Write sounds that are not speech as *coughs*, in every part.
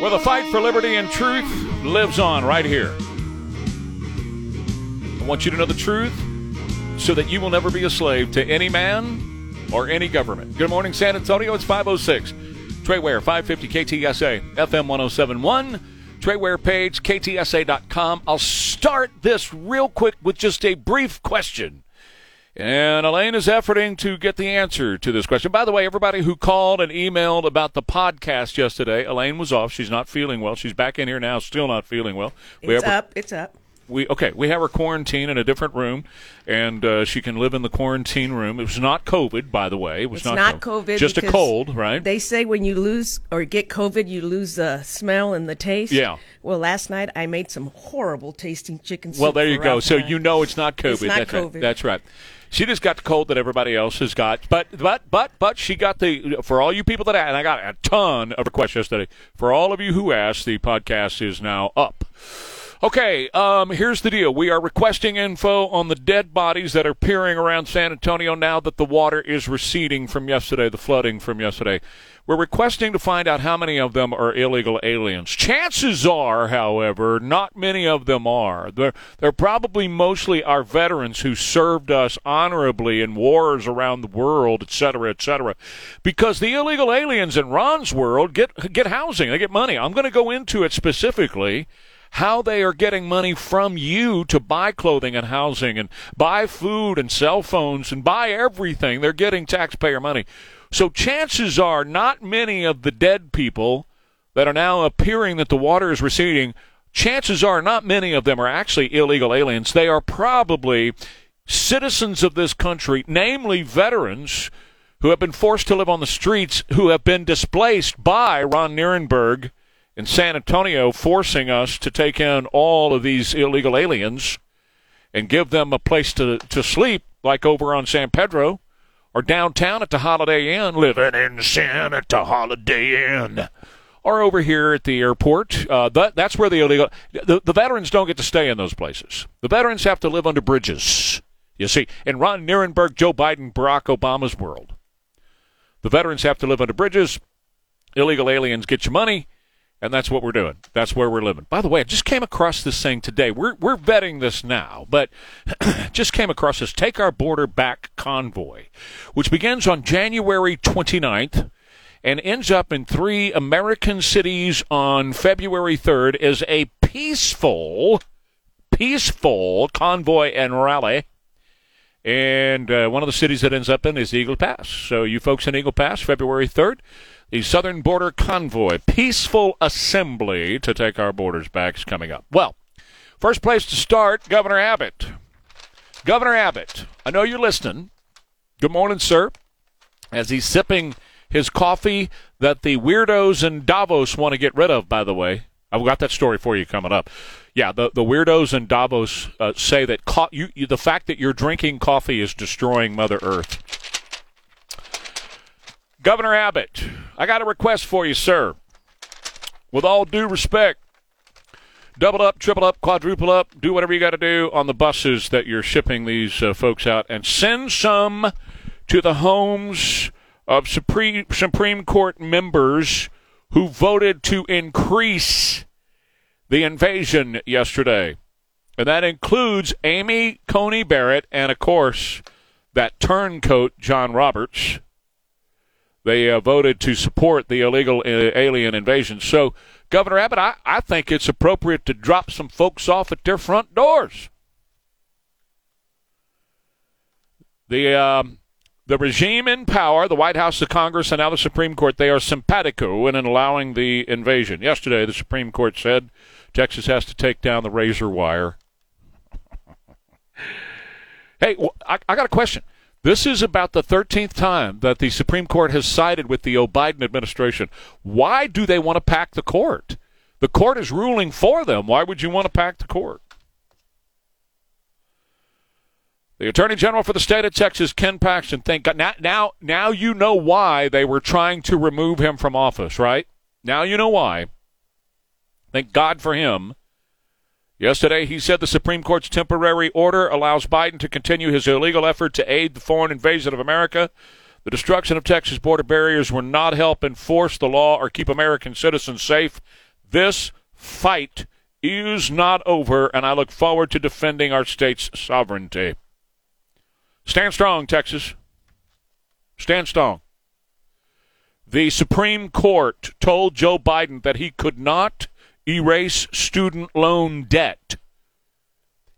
Well, the fight for liberty and truth lives on right here. I want you to know the truth so that you will never be a slave to any man or any government. Good morning, San Antonio. It's 506. Trey Ware, 550 KTSA, FM 1071. Trey Ware page, ktsa.com. I'll start this real quick with just a brief question. And Elaine is efforting to get the answer to this question. By the way, everybody who called and emailed about the podcast yesterday, Elaine was off. She's not feeling well. She's back in here now, still not feeling well. We it's up. It's up. We okay. We have her quarantine in a different room, and uh, she can live in the quarantine room. It was not COVID, by the way. It was it's not, not COVID. Just a cold, right? They say when you lose or get COVID, you lose the smell and the taste. Yeah. Well, last night I made some horrible tasting chicken soup. Well, there you go. So you know it's not COVID. It's not That's COVID. Right. That's right. She just got the cold that everybody else has got, but but but but she got the for all you people that and I got a ton of requests yesterday. For all of you who asked, the podcast is now up. Okay, um, here's the deal. We are requesting info on the dead bodies that are peering around San Antonio now that the water is receding from yesterday, the flooding from yesterday. We're requesting to find out how many of them are illegal aliens. Chances are, however, not many of them are. They're, they're probably mostly our veterans who served us honorably in wars around the world, et cetera, et cetera. Because the illegal aliens in Ron's world get, get housing, they get money. I'm going to go into it specifically how they are getting money from you to buy clothing and housing and buy food and cell phones and buy everything. They're getting taxpayer money. So chances are not many of the dead people that are now appearing that the water is receding, chances are not many of them are actually illegal aliens. They are probably citizens of this country, namely veterans who have been forced to live on the streets, who have been displaced by Ron Nirenberg in San Antonio forcing us to take in all of these illegal aliens and give them a place to, to sleep, like over on San Pedro or downtown at the Holiday Inn, living in sin at the Holiday Inn, or over here at the airport. Uh, that, that's where the illegal the, the veterans don't get to stay in those places. The veterans have to live under bridges. You see, in Ron Nirenberg, Joe Biden, Barack Obama's world, the veterans have to live under bridges. Illegal aliens get your money and that's what we're doing. That's where we're living. By the way, I just came across this thing today. We're we're vetting this now, but *clears throat* just came across this Take Our Border Back convoy, which begins on January 29th and ends up in three American cities on February 3rd as a peaceful peaceful convoy and rally. And uh, one of the cities that ends up in is Eagle Pass. So you folks in Eagle Pass, February 3rd, the Southern Border Convoy, peaceful assembly to take our borders back is coming up. Well, first place to start, Governor Abbott. Governor Abbott, I know you're listening. Good morning, sir. As he's sipping his coffee that the weirdos in Davos want to get rid of, by the way. I've got that story for you coming up. Yeah, the, the weirdos in Davos uh, say that co- you, you, the fact that you're drinking coffee is destroying Mother Earth. Governor Abbott, I got a request for you, sir. With all due respect, double up, triple up, quadruple up, do whatever you got to do on the buses that you're shipping these uh, folks out, and send some to the homes of Supreme, Supreme Court members who voted to increase the invasion yesterday. And that includes Amy Coney Barrett and, of course, that turncoat, John Roberts they uh, voted to support the illegal uh, alien invasion. So, Governor Abbott, I, I think it's appropriate to drop some folks off at their front doors. The um, the regime in power, the White House, the Congress, and now the Supreme Court, they are simpatico in allowing the invasion. Yesterday, the Supreme Court said Texas has to take down the razor wire. *laughs* hey, I, I got a question. This is about the 13th time that the Supreme Court has sided with the Biden administration. Why do they want to pack the court? The court is ruling for them. Why would you want to pack the court? The Attorney General for the state of Texas, Ken Paxton, thank God. Now, now, now you know why they were trying to remove him from office, right? Now you know why. Thank God for him. Yesterday, he said the Supreme Court's temporary order allows Biden to continue his illegal effort to aid the foreign invasion of America. The destruction of Texas border barriers will not help enforce the law or keep American citizens safe. This fight is not over, and I look forward to defending our state's sovereignty. Stand strong, Texas. Stand strong. The Supreme Court told Joe Biden that he could not erase student loan debt.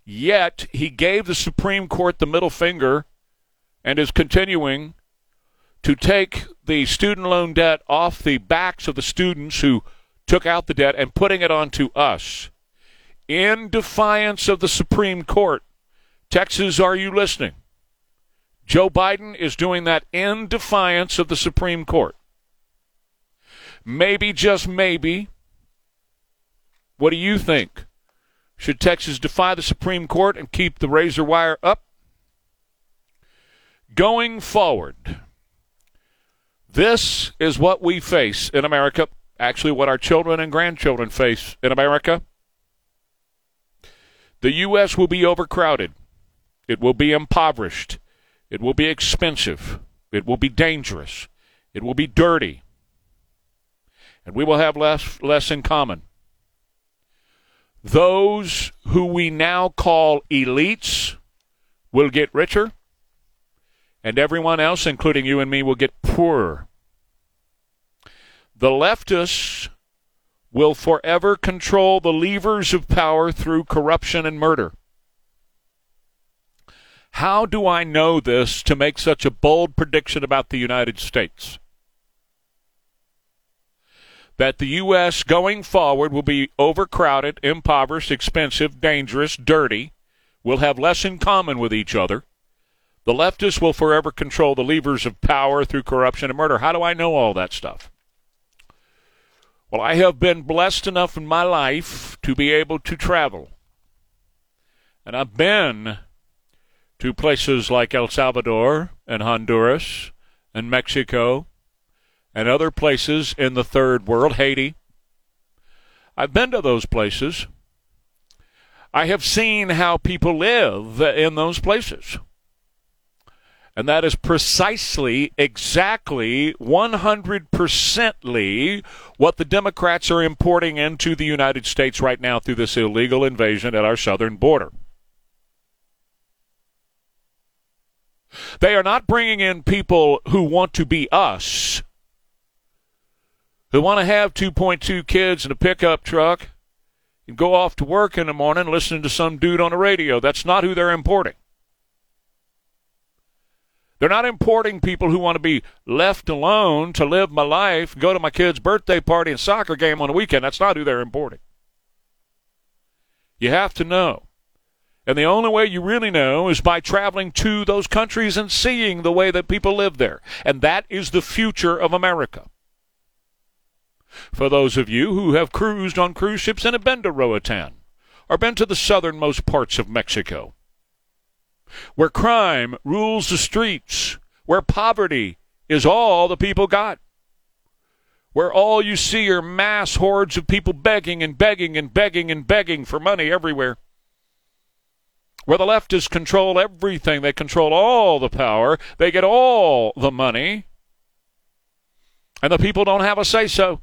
Yet he gave the Supreme Court the middle finger and is continuing to take the student loan debt off the backs of the students who took out the debt and putting it onto us. In defiance of the Supreme Court, Texas, are you listening? Joe Biden is doing that in defiance of the Supreme Court. Maybe, just maybe. What do you think? Should Texas defy the Supreme Court and keep the razor wire up? Going forward, this is what we face in America, actually, what our children and grandchildren face in America. The U.S. will be overcrowded, it will be impoverished, it will be expensive, it will be dangerous, it will be dirty, and we will have less, less in common. Those who we now call elites will get richer, and everyone else, including you and me, will get poorer. The leftists will forever control the levers of power through corruption and murder. How do I know this to make such a bold prediction about the United States? That the U.S. going forward will be overcrowded, impoverished, expensive, dangerous, dirty, will have less in common with each other. The leftists will forever control the levers of power through corruption and murder. How do I know all that stuff? Well, I have been blessed enough in my life to be able to travel. And I've been to places like El Salvador and Honduras and Mexico and other places in the third world, Haiti. I've been to those places. I have seen how people live in those places. And that is precisely, exactly, 100%ly what the Democrats are importing into the United States right now through this illegal invasion at our southern border. They are not bringing in people who want to be us, who want to have 2.2 kids in a pickup truck and go off to work in the morning listening to some dude on the radio. That's not who they're importing. They're not importing people who want to be left alone to live my life, go to my kid's birthday party and soccer game on the weekend. That's not who they're importing. You have to know. And the only way you really know is by traveling to those countries and seeing the way that people live there. And that is the future of America. For those of you who have cruised on cruise ships and have been to Roatan, or been to the southernmost parts of Mexico, where crime rules the streets, where poverty is all the people got, where all you see are mass hordes of people begging and begging and begging and begging for money everywhere, where the leftists control everything, they control all the power, they get all the money, and the people don't have a say so.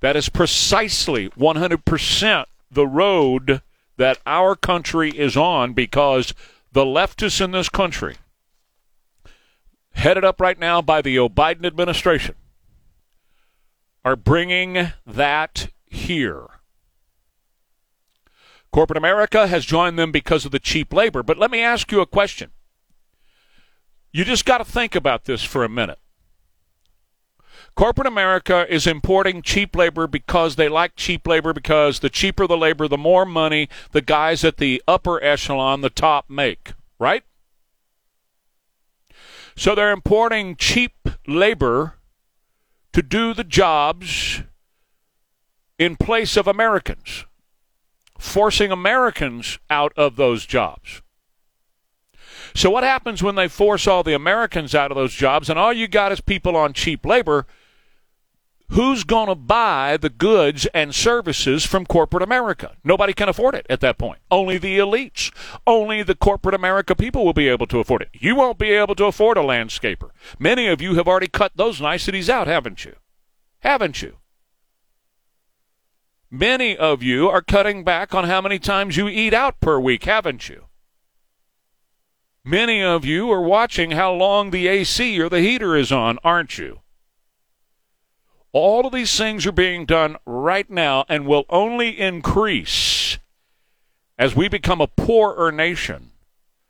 That is precisely 100% the road that our country is on because the leftists in this country, headed up right now by the Biden administration, are bringing that here. Corporate America has joined them because of the cheap labor. But let me ask you a question. You just got to think about this for a minute. Corporate America is importing cheap labor because they like cheap labor because the cheaper the labor, the more money the guys at the upper echelon, the top, make, right? So they're importing cheap labor to do the jobs in place of Americans, forcing Americans out of those jobs. So, what happens when they force all the Americans out of those jobs and all you got is people on cheap labor? Who's going to buy the goods and services from corporate America? Nobody can afford it at that point. Only the elites, only the corporate America people will be able to afford it. You won't be able to afford a landscaper. Many of you have already cut those niceties out, haven't you? Haven't you? Many of you are cutting back on how many times you eat out per week, haven't you? Many of you are watching how long the AC or the heater is on, aren't you? All of these things are being done right now and will only increase as we become a poorer nation.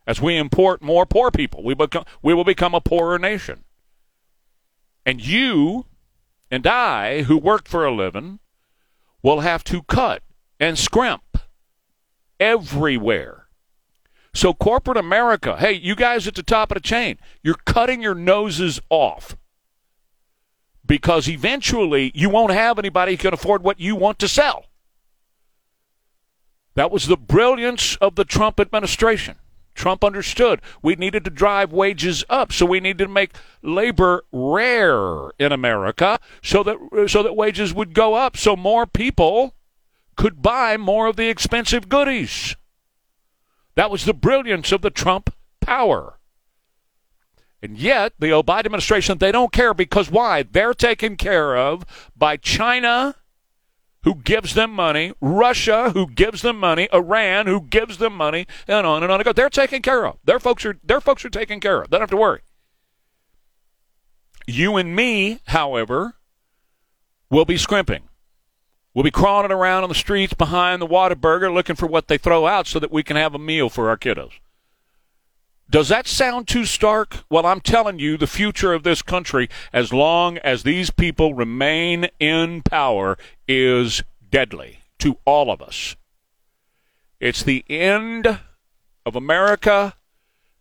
As we import more poor people, we become we will become a poorer nation. And you and I, who work for a living, will have to cut and scrimp everywhere. So, corporate America, hey, you guys at the top of the chain, you're cutting your noses off because eventually you won't have anybody who can afford what you want to sell. That was the brilliance of the Trump administration. Trump understood we needed to drive wages up, so we needed to make labor rare in America so that so that wages would go up so more people could buy more of the expensive goodies. That was the brilliance of the Trump power. And yet, the Obama administration, they don't care because why? They're taken care of by China who gives them money, Russia, who gives them money, Iran, who gives them money, and on and on it goes. They're taken care of. Their folks are their folks are taken care of. They don't have to worry. You and me, however, will be scrimping. We'll be crawling around on the streets behind the Whataburger looking for what they throw out so that we can have a meal for our kiddos. Does that sound too stark? Well, I'm telling you, the future of this country, as long as these people remain in power, is deadly to all of us. It's the end of America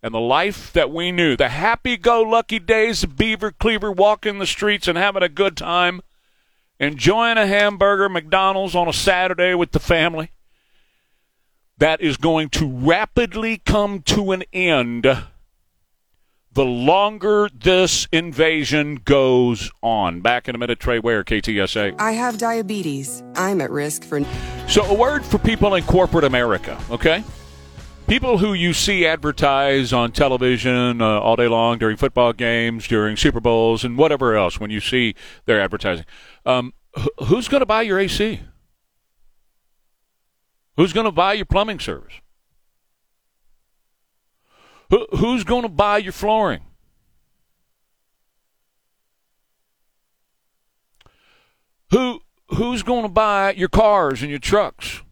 and the life that we knew. The happy go lucky days of Beaver Cleaver walking the streets and having a good time, enjoying a hamburger, McDonald's on a Saturday with the family that is going to rapidly come to an end the longer this invasion goes on. Back in a minute, Trey Ware, KTSA. I have diabetes. I'm at risk for. So, a word for people in corporate America, okay? People who you see advertise on television uh, all day long during football games, during Super Bowls, and whatever else when you see their advertising. Um, who's going to buy your AC? Who's going to buy your plumbing service? Who, who's going to buy your flooring? Who who's going to buy your cars and your trucks?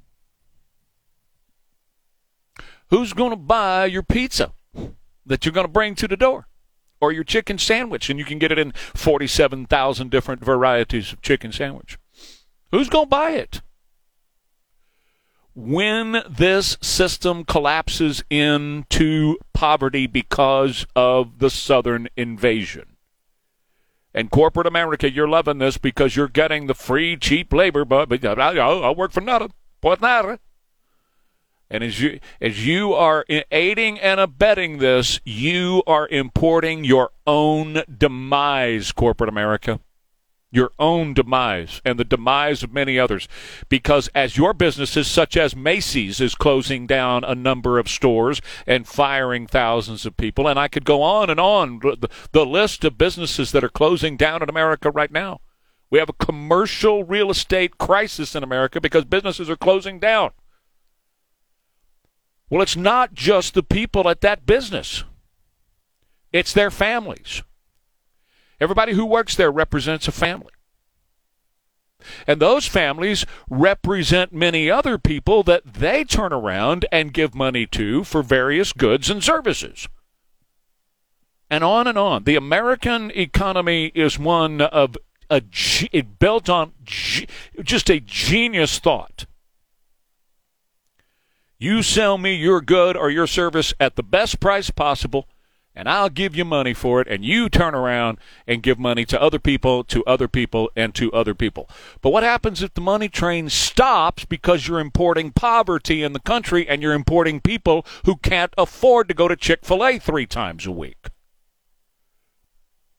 Who's going to buy your pizza that you're going to bring to the door? Or your chicken sandwich, and you can get it in 47,000 different varieties of chicken sandwich. Who's going to buy it? When this system collapses into poverty because of the southern invasion. And corporate America, you're loving this because you're getting the free, cheap labor, but, I'll work for nothing. What matter? And as you as you are aiding and abetting this, you are importing your own demise, corporate America your own demise and the demise of many others. Because as your businesses, such as Macy's, is closing down a number of stores and firing thousands of people, and I could go on and on the, the list of businesses that are closing down in America right now. We have a commercial real estate crisis in America because businesses are closing down. Well, it's not just the people at that business, it's their families. Everybody who works there represents a family. And those families represent many other people that they turn around and give money to for various goods and services. And on and on. The American economy is one of a it built on just a genius thought. You sell me your good or your service at the best price possible and I'll give you money for it, and you turn around and give money to other people, to other people, and to other people. But what happens if the money train stops because you're importing poverty in the country and you're importing people who can't afford to go to Chick fil A three times a week?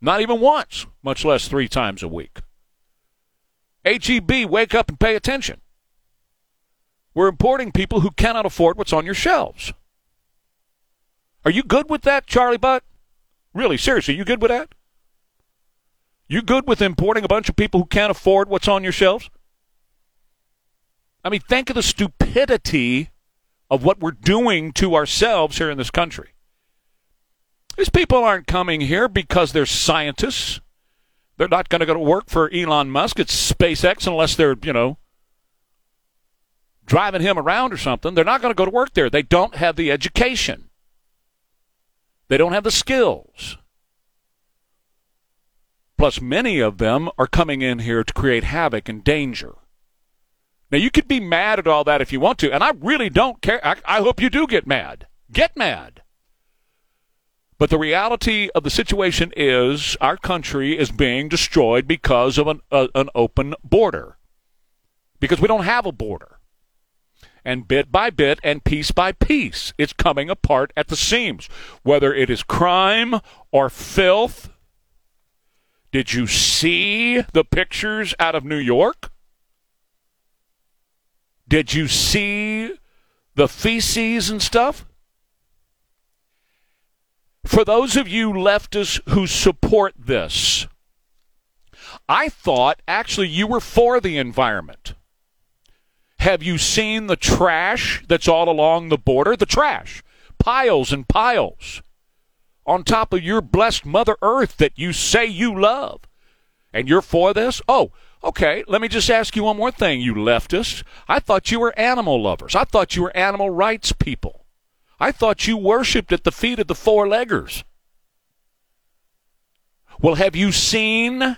Not even once, much less three times a week. HEB, wake up and pay attention. We're importing people who cannot afford what's on your shelves. Are you good with that, Charlie Butt? Really, seriously, you good with that? You good with importing a bunch of people who can't afford what's on your shelves? I mean, think of the stupidity of what we're doing to ourselves here in this country. These people aren't coming here because they're scientists. They're not going to go to work for Elon Musk at SpaceX unless they're, you know, driving him around or something. They're not going to go to work there. They don't have the education. They don't have the skills. Plus, many of them are coming in here to create havoc and danger. Now, you could be mad at all that if you want to, and I really don't care. I, I hope you do get mad. Get mad. But the reality of the situation is our country is being destroyed because of an, uh, an open border. Because we don't have a border. And bit by bit and piece by piece, it's coming apart at the seams. Whether it is crime or filth. Did you see the pictures out of New York? Did you see the feces and stuff? For those of you leftists who support this, I thought actually you were for the environment. Have you seen the trash that's all along the border? The trash. Piles and piles on top of your blessed Mother Earth that you say you love. And you're for this? Oh, okay. Let me just ask you one more thing, you leftists. I thought you were animal lovers. I thought you were animal rights people. I thought you worshiped at the feet of the four leggers. Well, have you seen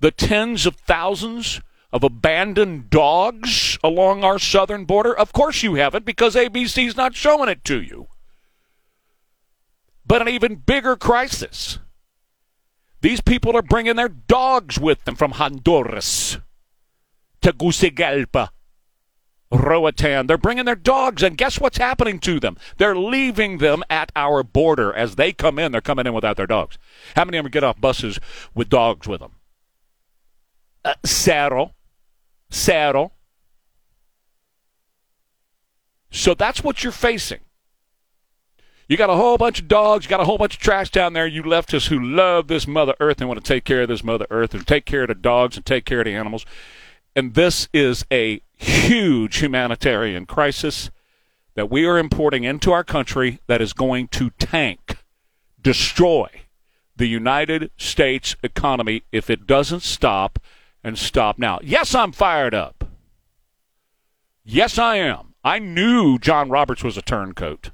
the tens of thousands of abandoned dogs along our southern border? Of course you haven't, because ABC's not showing it to you. But an even bigger crisis. These people are bringing their dogs with them from Honduras, Tegucigalpa, Roatan. They're bringing their dogs, and guess what's happening to them? They're leaving them at our border as they come in. They're coming in without their dogs. How many of them get off buses with dogs with them? Uh. Zero. So that's what you're facing. You got a whole bunch of dogs, you got a whole bunch of trash down there, you leftists who love this Mother Earth and want to take care of this Mother Earth and take care of the dogs and take care of the animals. And this is a huge humanitarian crisis that we are importing into our country that is going to tank, destroy the United States economy if it doesn't stop and stop now. Yes, I'm fired up. Yes, I am. I knew John Roberts was a turncoat.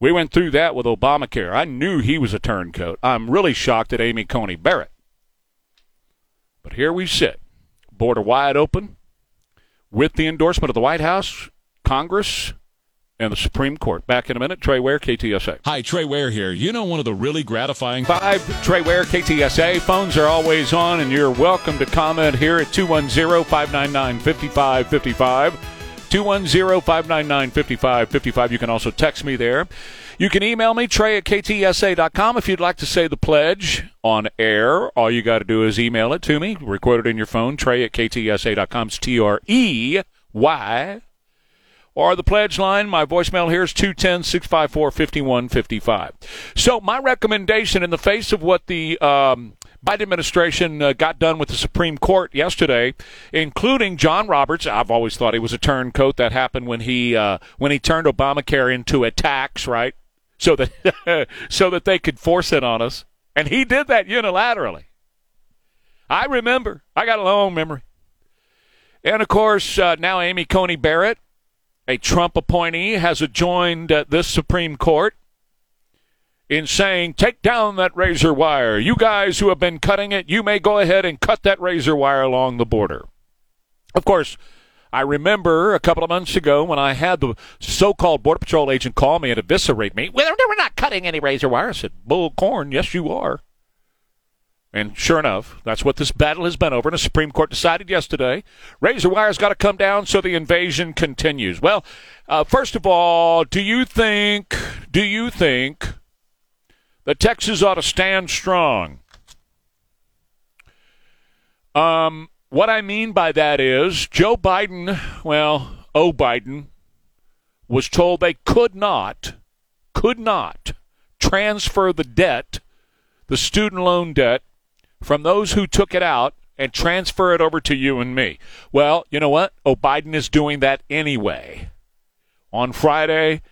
We went through that with Obamacare. I knew he was a turncoat. I'm really shocked at Amy Coney Barrett. But here we sit, border wide open, with the endorsement of the White House, Congress, and the Supreme Court. Back in a minute. Trey Ware, KTSA. Hi, Trey Ware here. You know, one of the really gratifying. Five, Trey Ware, KTSA. Phones are always on, and you're welcome to comment here at 210 599 5555. 210 599 5555. You can also text me there. You can email me, trey at ktsa.com, if you'd like to say the pledge on air. All you got to do is email it to me, record it in your phone, trey at ktsa.com. It's T R E Y. Or the pledge line, my voicemail here is 210 654 5155. So, my recommendation in the face of what the um, Biden administration uh, got done with the Supreme Court yesterday, including John Roberts. I've always thought he was a turncoat. That happened when he uh, when he turned Obamacare into a tax, right? So that *laughs* so that they could force it on us, and he did that unilaterally. I remember. I got a long memory. And of course, uh, now Amy Coney Barrett, a Trump appointee, has joined uh, this Supreme Court in saying, take down that razor wire. You guys who have been cutting it, you may go ahead and cut that razor wire along the border. Of course, I remember a couple of months ago when I had the so called Border Patrol agent call me and eviscerate me. Well, we're not cutting any razor wire. I said, Bull corn, yes, you are. And sure enough, that's what this battle has been over. And the Supreme Court decided yesterday razor wire's got to come down so the invasion continues. Well, uh, first of all, do you think, do you think that Texas ought to stand strong? Um, what I mean by that is Joe Biden, well, oh Biden, was told they could not, could not transfer the debt, the student loan debt, from those who took it out and transfer it over to you and me. Well, you know what? Oh, Biden is doing that anyway. On Friday,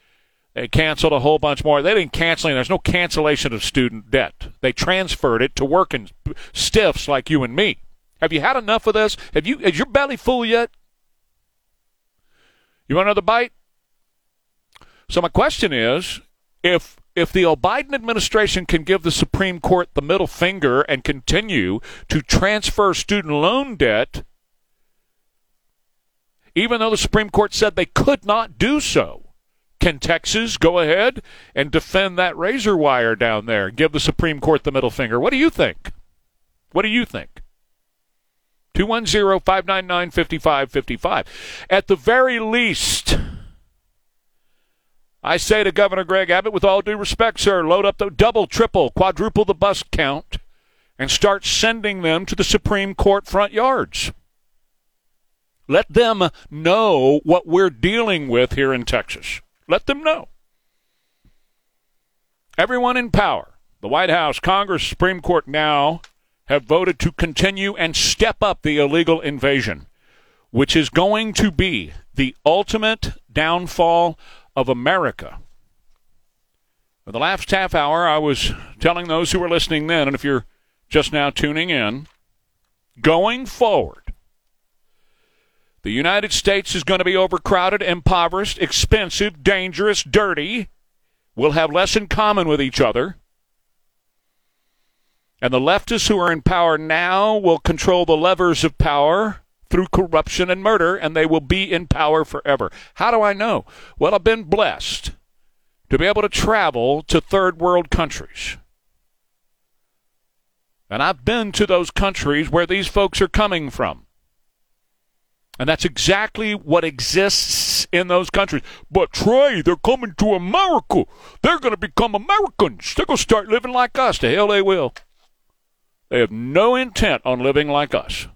they canceled a whole bunch more. They didn't cancel. There's no cancellation of student debt. They transferred it to working stiffs like you and me. Have you had enough of this? Have you? Is your belly full yet? You want another bite? So my question is, if if the Biden administration can give the Supreme Court the middle finger and continue to transfer student loan debt, even though the Supreme Court said they could not do so, can Texas go ahead and defend that razor wire down there and give the Supreme Court the middle finger? What do you think? What do you think? 210 599 5555. At the very least, I say to Governor Greg Abbott, with all due respect, sir, load up the double, triple, quadruple the bus count and start sending them to the Supreme Court front yards. Let them know what we're dealing with here in Texas. Let them know. Everyone in power, the White House, Congress, Supreme Court now have voted to continue and step up the illegal invasion, which is going to be the ultimate downfall of America. For the last half hour, I was telling those who were listening then, and if you're just now tuning in, going forward, the United States is going to be overcrowded, impoverished, expensive, dangerous, dirty. We'll have less in common with each other. And the leftists who are in power now will control the levers of power through corruption and murder, and they will be in power forever. How do I know? Well, I've been blessed to be able to travel to third world countries. And I've been to those countries where these folks are coming from. And that's exactly what exists in those countries. But Trey, they're coming to America. They're going to become Americans. They're going to start living like us. The hell they will. They have no intent on living like us.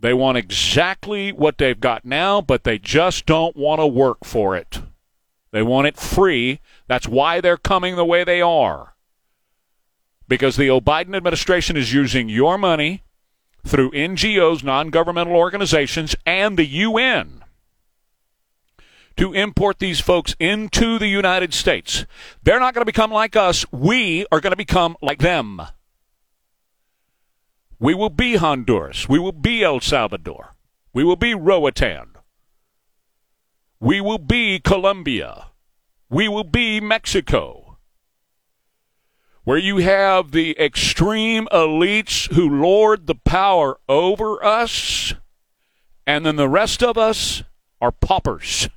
They want exactly what they've got now, but they just don't want to work for it. They want it free. That's why they're coming the way they are. Because the Biden administration is using your money through NGOs, non governmental organizations, and the UN to import these folks into the United States. They're not going to become like us. We are going to become like them. We will be Honduras. We will be El Salvador. We will be Roatan. We will be Colombia. We will be Mexico. Where you have the extreme elites who lord the power over us, and then the rest of us are paupers,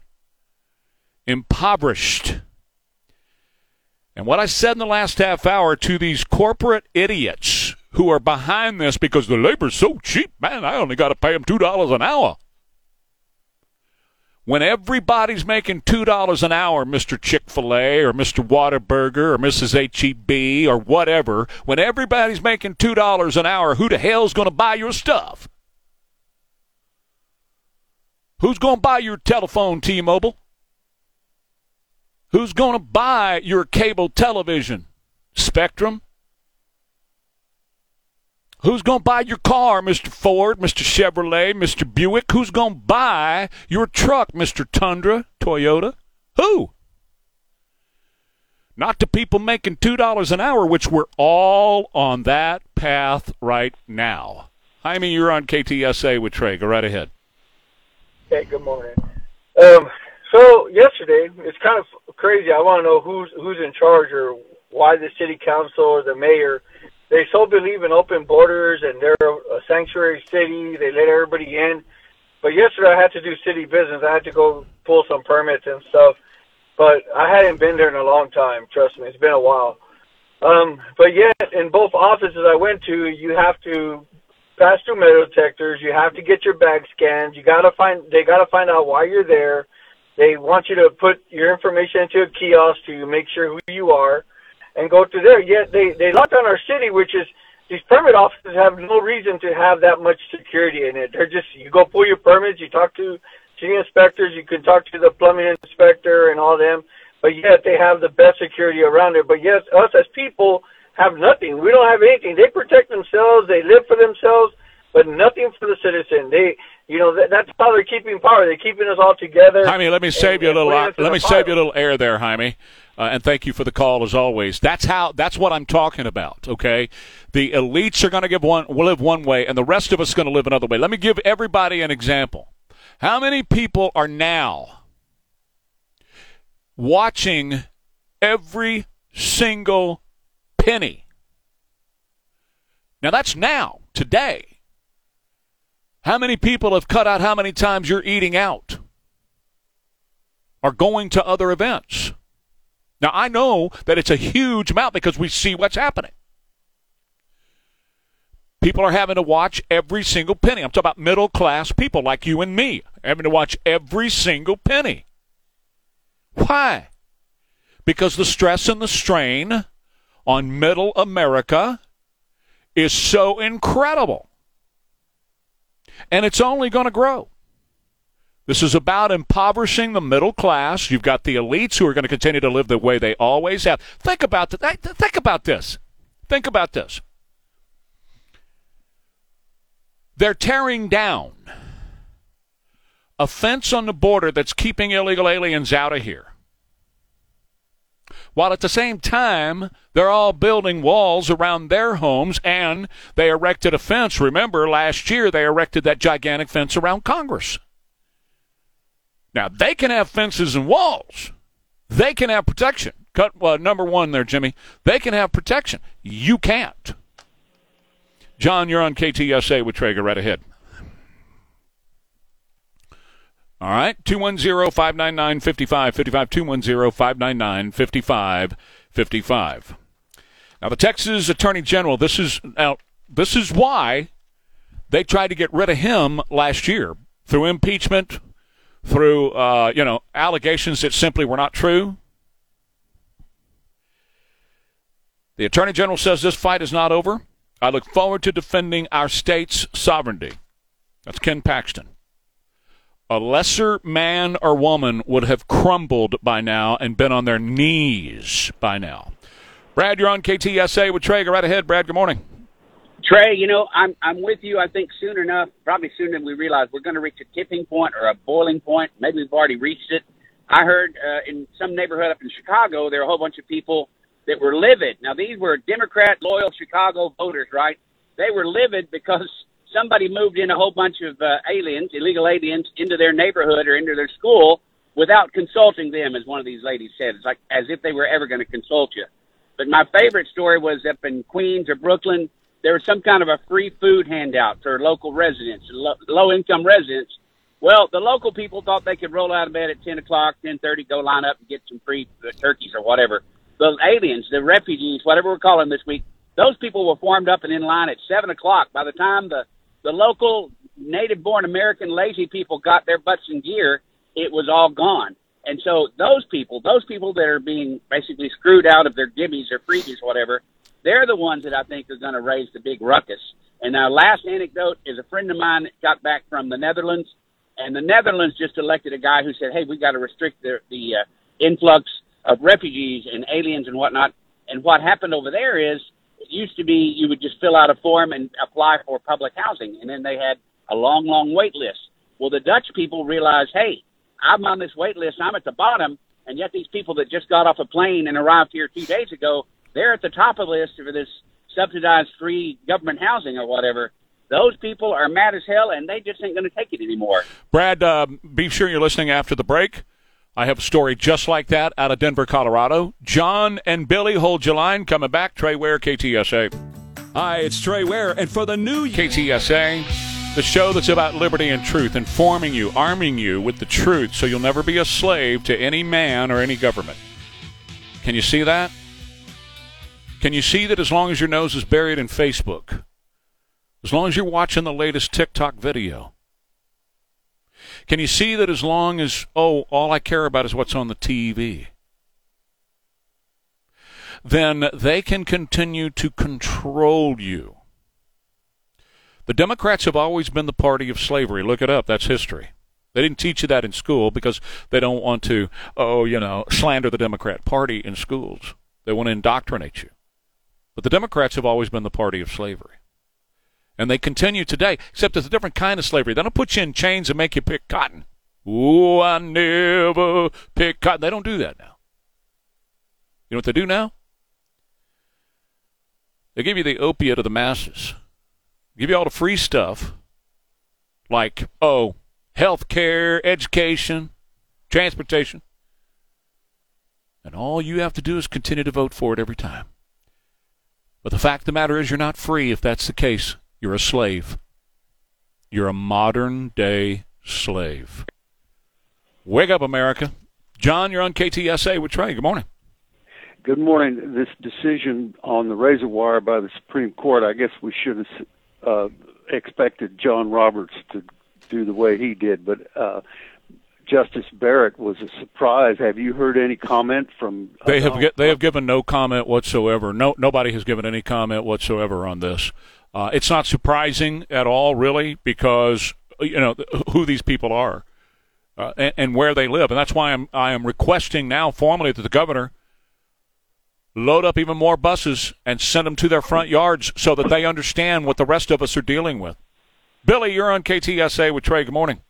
impoverished. And what I said in the last half hour to these corporate idiots who are behind this because the labor's so cheap, man, I only got to pay them $2 an hour. When everybody's making $2 an hour, Mr. Chick fil A or Mr. Whataburger or Mrs. HEB or whatever, when everybody's making $2 an hour, who the hell's going to buy your stuff? Who's going to buy your telephone, T Mobile? Who's going to buy your cable television? Spectrum? Who's going to buy your car, Mr. Ford, Mr. Chevrolet, Mr. Buick? Who's going to buy your truck, Mr. Tundra, Toyota? Who? Not the people making $2 an hour, which we're all on that path right now. Jaime, you're on KTSA with Trey. Go right ahead. Hey, good morning. Um, so yesterday, it's kind of crazy. I want to know who's who's in charge or why the city council or the mayor – they so believe in open borders and they're a sanctuary city. They let everybody in. But yesterday I had to do city business. I had to go pull some permits and stuff. But I hadn't been there in a long time. Trust me, it's been a while. Um, but yet, in both offices I went to, you have to pass through metal detectors. You have to get your bag scanned. You gotta find. They gotta find out why you're there. They want you to put your information into a kiosk to make sure who you are and go through there. Yet they they lock down our city, which is these permit offices have no reason to have that much security in it. They're just you go pull your permits, you talk to city inspectors, you can talk to the plumbing inspector and all them, but yet they have the best security around it. But yes, us as people, have nothing. We don't have anything. They protect themselves. They live for themselves, but nothing for the citizen. They, you know, that, that's how they're keeping power. They're keeping us all together. Jaime, let me save and- you a little. in Let me save you a little air there, Jaime. Uh, and thank you for the call as always. That's how. That's what I'm talking about. Okay, the elites are going to give one, will live one way, and the rest of us are going to live another way. Let me give everybody an example. How many people are now watching every single penny? Now that's now, today. How many people have cut out how many times you're eating out? Are going to other events? Now I know that it's a huge amount because we see what's happening. People are having to watch every single penny. I'm talking about middle class people like you and me, having to watch every single penny. Why? Because the stress and the strain on middle America is so incredible. And it's only going to grow. This is about impoverishing the middle class. You've got the elites who are going to continue to live the way they always have. Think about th- think about this. Think about this. They're tearing down a fence on the border that's keeping illegal aliens out of here. While at the same time, they're all building walls around their homes and they erected a fence. Remember, last year they erected that gigantic fence around Congress. Now, they can have fences and walls, they can have protection. Cut number one there, Jimmy. They can have protection. You can't. John, you're on KTSA with Traeger. Right ahead. All right, 210 599 5555. 210 599 5555. Now, the Texas Attorney General, this is, now, this is why they tried to get rid of him last year through impeachment, through, uh, you know, allegations that simply were not true. The Attorney General says this fight is not over. I look forward to defending our state's sovereignty. That's Ken Paxton. A lesser man or woman would have crumbled by now and been on their knees by now. Brad, you're on KTSA with Trey. Go Right ahead, Brad. Good morning. Trey, you know, I'm I'm with you. I think soon enough, probably sooner than we realize, we're going to reach a tipping point or a boiling point. Maybe we've already reached it. I heard uh, in some neighborhood up in Chicago, there are a whole bunch of people that were livid. Now, these were Democrat loyal Chicago voters, right? They were livid because somebody moved in a whole bunch of uh, aliens, illegal aliens, into their neighborhood or into their school without consulting them, as one of these ladies said. It's like as if they were ever going to consult you. But my favorite story was up in Queens or Brooklyn. There was some kind of a free food handout for local residents, lo- low income residents. Well, the local people thought they could roll out of bed at 10 o'clock, 10.30, go line up and get some free uh, turkeys or whatever. The aliens, the refugees, whatever we're calling them this week, those people were formed up and in line at 7 o'clock. By the time the, the local native born American lazy people got their butts in gear, it was all gone. And so those people, those people that are being basically screwed out of their gimmies or freebies, whatever, they're the ones that I think are going to raise the big ruckus. And our last anecdote is a friend of mine got back from the Netherlands, and the Netherlands just elected a guy who said, "Hey, we got to restrict the, the uh, influx of refugees and aliens and whatnot." And what happened over there is, it used to be you would just fill out a form and apply for public housing, and then they had a long, long wait list. Well, the Dutch people realized, hey, I'm on this wait list, I'm at the bottom, and yet these people that just got off a plane and arrived here two days ago, they're at the top of the list for this subsidized free government housing or whatever. Those people are mad as hell, and they just ain't going to take it anymore. Brad, uh, be sure you're listening after the break. I have a story just like that out of Denver, Colorado. John and Billy hold your line. Coming back, Trey Ware, KTSA. Hi, it's Trey Ware, and for the new. KTSA, the show that's about liberty and truth, informing you, arming you with the truth so you'll never be a slave to any man or any government. Can you see that? Can you see that as long as your nose is buried in Facebook, as long as you're watching the latest TikTok video, can you see that as long as, oh, all I care about is what's on the TV? Then they can continue to control you. The Democrats have always been the party of slavery. Look it up. That's history. They didn't teach you that in school because they don't want to, oh, you know, slander the Democrat Party in schools. They want to indoctrinate you. But the Democrats have always been the party of slavery. And they continue today, except it's a different kind of slavery. They don't put you in chains and make you pick cotton. Ooh, I never pick cotton. They don't do that now. You know what they do now? They give you the opiate of the masses. Give you all the free stuff, like, oh, health care, education, transportation. And all you have to do is continue to vote for it every time. But the fact of the matter is, you're not free if that's the case. You're a slave. You're a modern day slave. Wake up, America. John, you're on KTSA with Trey. Good morning. Good morning. This decision on the razor wire by the Supreme Court, I guess we should have uh, expected John Roberts to do the way he did, but uh, Justice Barrett was a surprise. Have you heard any comment from? Uh, they have they have given no comment whatsoever. No nobody has given any comment whatsoever on this. Uh, it's not surprising at all, really, because you know who these people are uh, and, and, where they live, and that's why I'm I am requesting now formally that the governor load up even more buses and send them to their front yards so that they understand what the rest of us are dealing with. Billy, you're on KTSA with Trey. Good morning.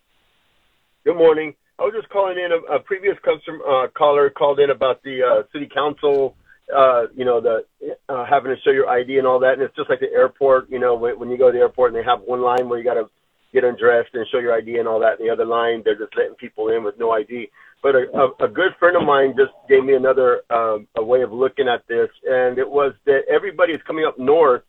Good morning. I was just calling in. A, a previous customer uh, caller called in about the uh, city council, uh, you know, the uh, having to show your ID and all that. And it's just like the airport, you know, when, when you go to the airport and they have one line where you got to get undressed and show your ID and all that. And the other line, they're just letting people in with no ID. But a, a, a good friend of mine just gave me another um, a way of looking at this, and it was that everybody is coming up north,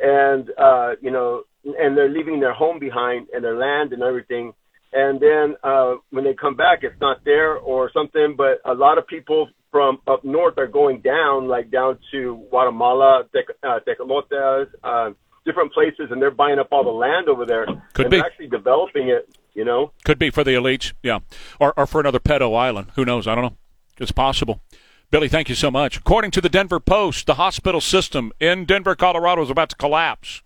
and uh, you know, and they're leaving their home behind and their land and everything. And then uh, when they come back, it's not there or something. But a lot of people from up north are going down, like down to Guatemala, Tec- uh, Tecolotes, uh, different places, and they're buying up all the land over there. Could and be actually developing it you know, could be for the elites, yeah, or or for another pedo island. Who knows? I don't know. It's possible. Billy, thank you so much. According to the Denver Post, the hospital system in Denver, Colorado, is about to collapse.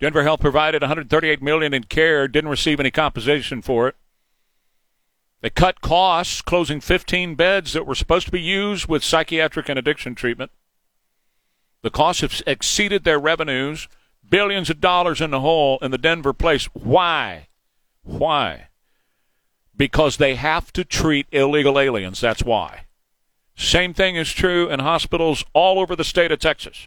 Denver Health provided 138 million in care, didn't receive any compensation for it. They cut costs, closing 15 beds that were supposed to be used with psychiatric and addiction treatment. The costs have exceeded their revenues, billions of dollars in the hole in the Denver place. Why? Why? Because they have to treat illegal aliens. That's why. Same thing is true in hospitals all over the state of Texas.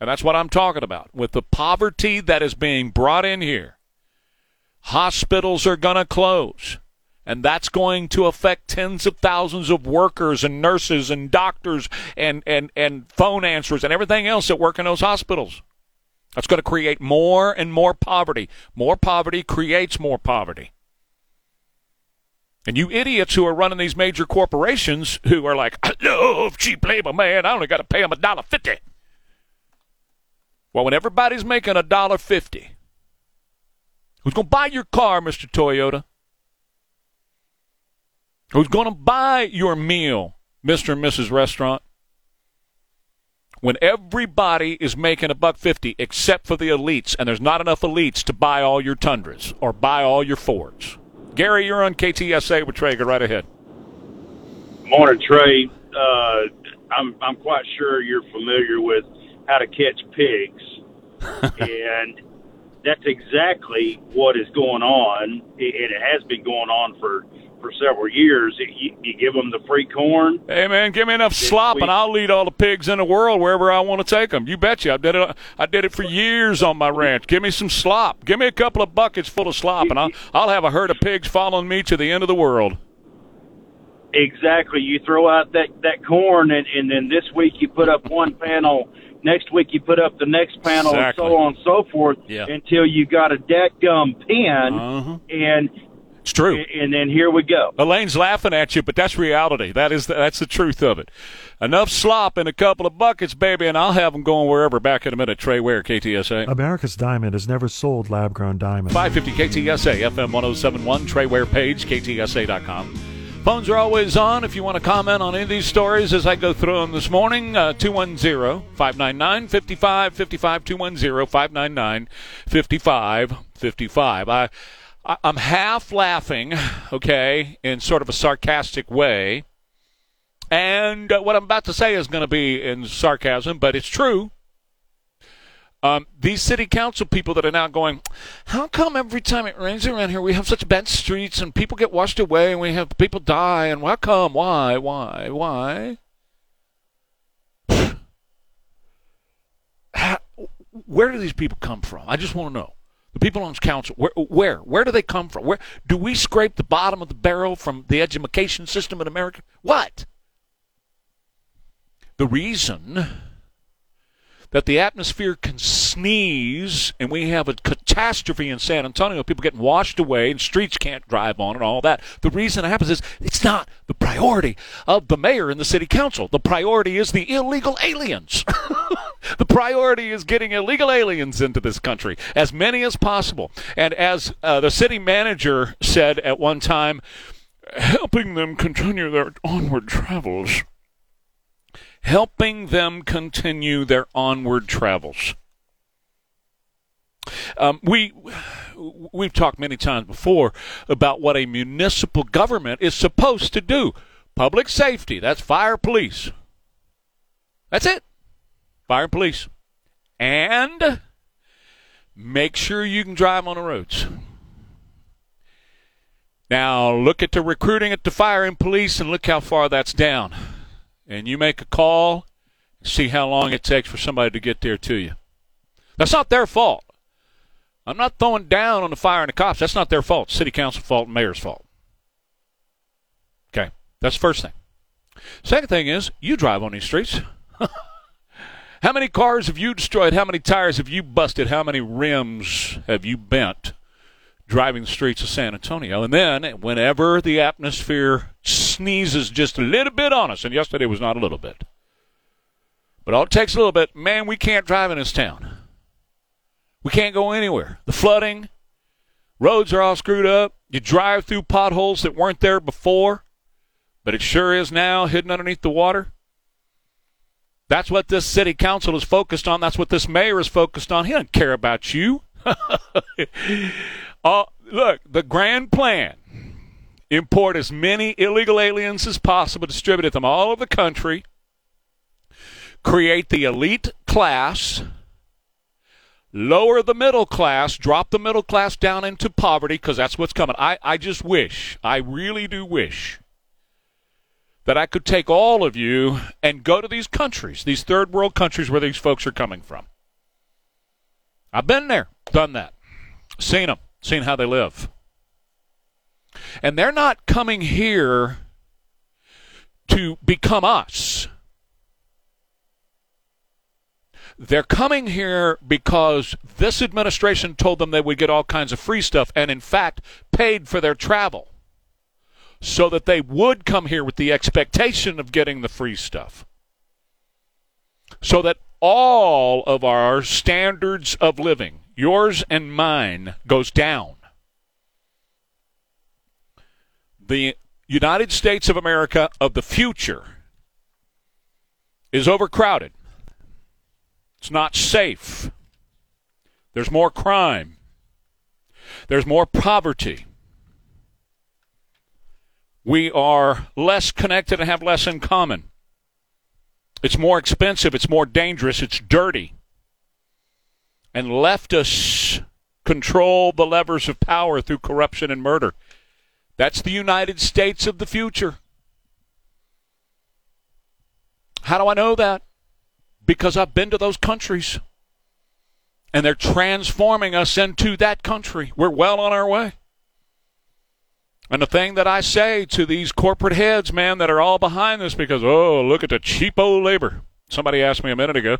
And that's what I'm talking about. With the poverty that is being brought in here, hospitals are going to close. And that's going to affect tens of thousands of workers and nurses and doctors and, and, and phone answers and everything else that work in those hospitals. That's going to create more and more poverty. More poverty creates more poverty. And you idiots who are running these major corporations who are like, I love cheap labor, man. I only got to pay them a dollar fifty. Well, when everybody's making a dollar fifty, who's going to buy your car, Mister Toyota? Who's going to buy your meal, Mister and Mrs. Restaurant? when everybody is making a buck fifty except for the elites, and there's not enough elites to buy all your Tundras or buy all your Fords. Gary, you're on KTSA with Trey. Go right ahead. Morning, Trey. Uh, I'm I'm quite sure you're familiar with how to catch pigs, *laughs* and that's exactly what is going on, and it has been going on for for several years. You, you give them the free corn. Hey man, give me enough slop, and I'll lead all the pigs in the world wherever I want to take them. You betcha. I did it. I did it for years on my ranch. Give me some slop. Give me a couple of buckets full of slop, and I'll I'll have a herd of pigs following me to the end of the world. Exactly. You throw out that that corn, and and then this week you put up one panel. Next week you put up the next panel, exactly. and so on and so forth, yeah. until you got a deck gum pen, uh-huh. and it's true. And then here we go. Elaine's laughing at you, but that's reality. That is the, that's the truth of it. Enough slop in a couple of buckets, baby, and I'll have them going wherever. Back in a minute. Trey Ware, KTSA. America's Diamond has never sold lab grown diamonds. 550 KTSA, FM 1071, Trey Ware page, KTSA.com. Phones are always on if you want to comment on any of these stories as I go through them this morning. Uh, 210 599 5555. 210 599 5555. I'm half laughing, okay, in sort of a sarcastic way, And uh, what I'm about to say is going to be in sarcasm, but it's true. Um, these city council people that are now going, how come every time it rains around here we have such bad streets and people get washed away and we have people die and how come? Why? Why? Why? *sighs* Where do these people come from? I just want to know. People on council, where, where, where do they come from? Where do we scrape the bottom of the barrel from the education system in America? What? The reason that the atmosphere can sneeze and we have a catastrophe in San Antonio, people getting washed away and streets can't drive on and all that. The reason it happens is it's not the priority of the mayor and the city council. The priority is the illegal aliens. *laughs* the priority is getting illegal aliens into this country, as many as possible. And as uh, the city manager said at one time, helping them continue their onward travels helping them continue their onward travels. Um, we we've talked many times before about what a municipal government is supposed to do. Public safety, that's fire police. That's it. Fire and police. And make sure you can drive on the roads. Now, look at the recruiting at the fire and police and look how far that's down and you make a call, see how long it takes for somebody to get there to you. That's not their fault. I'm not throwing down on the fire and the cops. That's not their fault. City council fault and mayor's fault. Okay, that's the first thing. Second thing is, you drive on these streets. *laughs* how many cars have you destroyed? How many tires have you busted? How many rims have you bent driving the streets of San Antonio? And then, whenever the atmosphere sneezes just a little bit on us, and yesterday was not a little bit. But all it takes a little bit, man, we can't drive in this town. We can't go anywhere. The flooding, roads are all screwed up. You drive through potholes that weren't there before, but it sure is now hidden underneath the water. That's what this city council is focused on. That's what this mayor is focused on. He doesn't care about you. *laughs* uh, look, the grand plan import as many illegal aliens as possible, distribute them all over the country, create the elite class, lower the middle class, drop the middle class down into poverty, because that's what's coming. I, I just wish, I really do wish, that I could take all of you and go to these countries, these third world countries where these folks are coming from. I've been there, done that, seen them, seen how they live. And they're not coming here to become us. They're coming here because this administration told them they would get all kinds of free stuff and, in fact, paid for their travel so that they would come here with the expectation of getting the free stuff. So that all of our standards of living, yours and mine, goes down. the United States of America of the future is overcrowded. It's not safe. There's more crime. There's more poverty. We are less connected and have less in common. It's more expensive. It's more dangerous. It's dirty. And leftists control the levers of power through corruption and murder. That's the United States of the future. How do I know that? Because I've been to those countries. And they're transforming us into that country. We're well on our way. And the thing that I say to these corporate heads, man, that are all behind this because, oh, look at the cheap old labor. Somebody asked me a minute ago,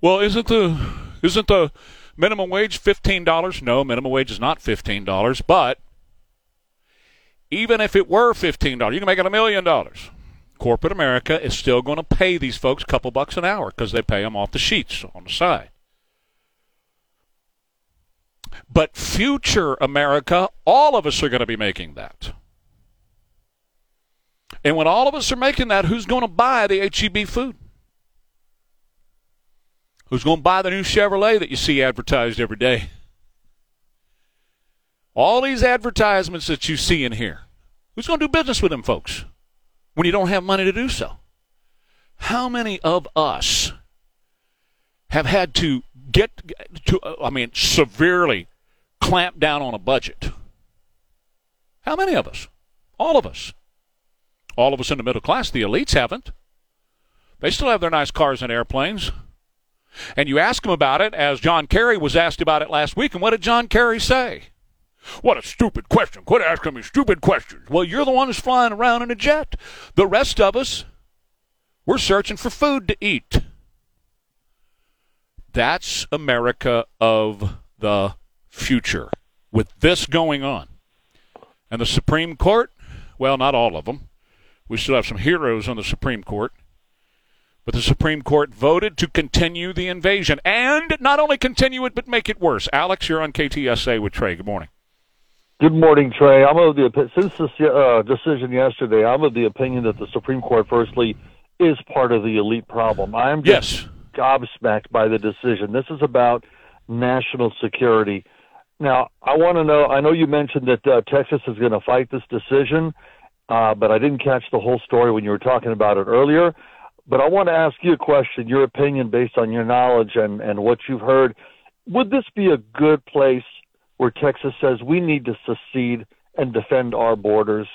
well, isn't the isn't the minimum wage fifteen dollars? No, minimum wage is not fifteen dollars, but even if it were $15, you can make it a million dollars. Corporate America is still going to pay these folks a couple bucks an hour because they pay them off the sheets on the side. But future America, all of us are going to be making that. And when all of us are making that, who's going to buy the HEB food? Who's going to buy the new Chevrolet that you see advertised every day? All these advertisements that you see in here. Who's going to do business with them folks? when you don't have money to do so. How many of us have had to get to, I mean, severely clamp down on a budget? How many of us? All of us. All of us in the middle class. The elites haven't. They still have their nice cars and airplanes. And you ask them about it, as John Kerry was asked about it last week, and what did John Kerry say? What a stupid question. Quit asking me stupid questions. Well, you're the one who's flying around in a jet. The rest of us, we're searching for food to eat. That's America of the future with this going on. And the Supreme Court, well, not all of them. We still have some heroes on the Supreme Court. But the Supreme Court voted to continue the invasion and not only continue it, but make it worse. Alex, you're on KTSA with Trey. Good morning. Good morning, Trey. I'm of the since this uh, decision yesterday, I'm of the opinion that the Supreme Court, firstly, is part of the elite problem. I am just yes. Gobsmacked by the decision. This is about national security. Now, I want to know. I know you mentioned that uh, Texas is going to fight this decision, uh, but I didn't catch the whole story when you were talking about it earlier. But I want to ask you a question, your opinion based on your knowledge and, and what you've heard. Would this be a good place where Texas says we need to secede and defend our borders?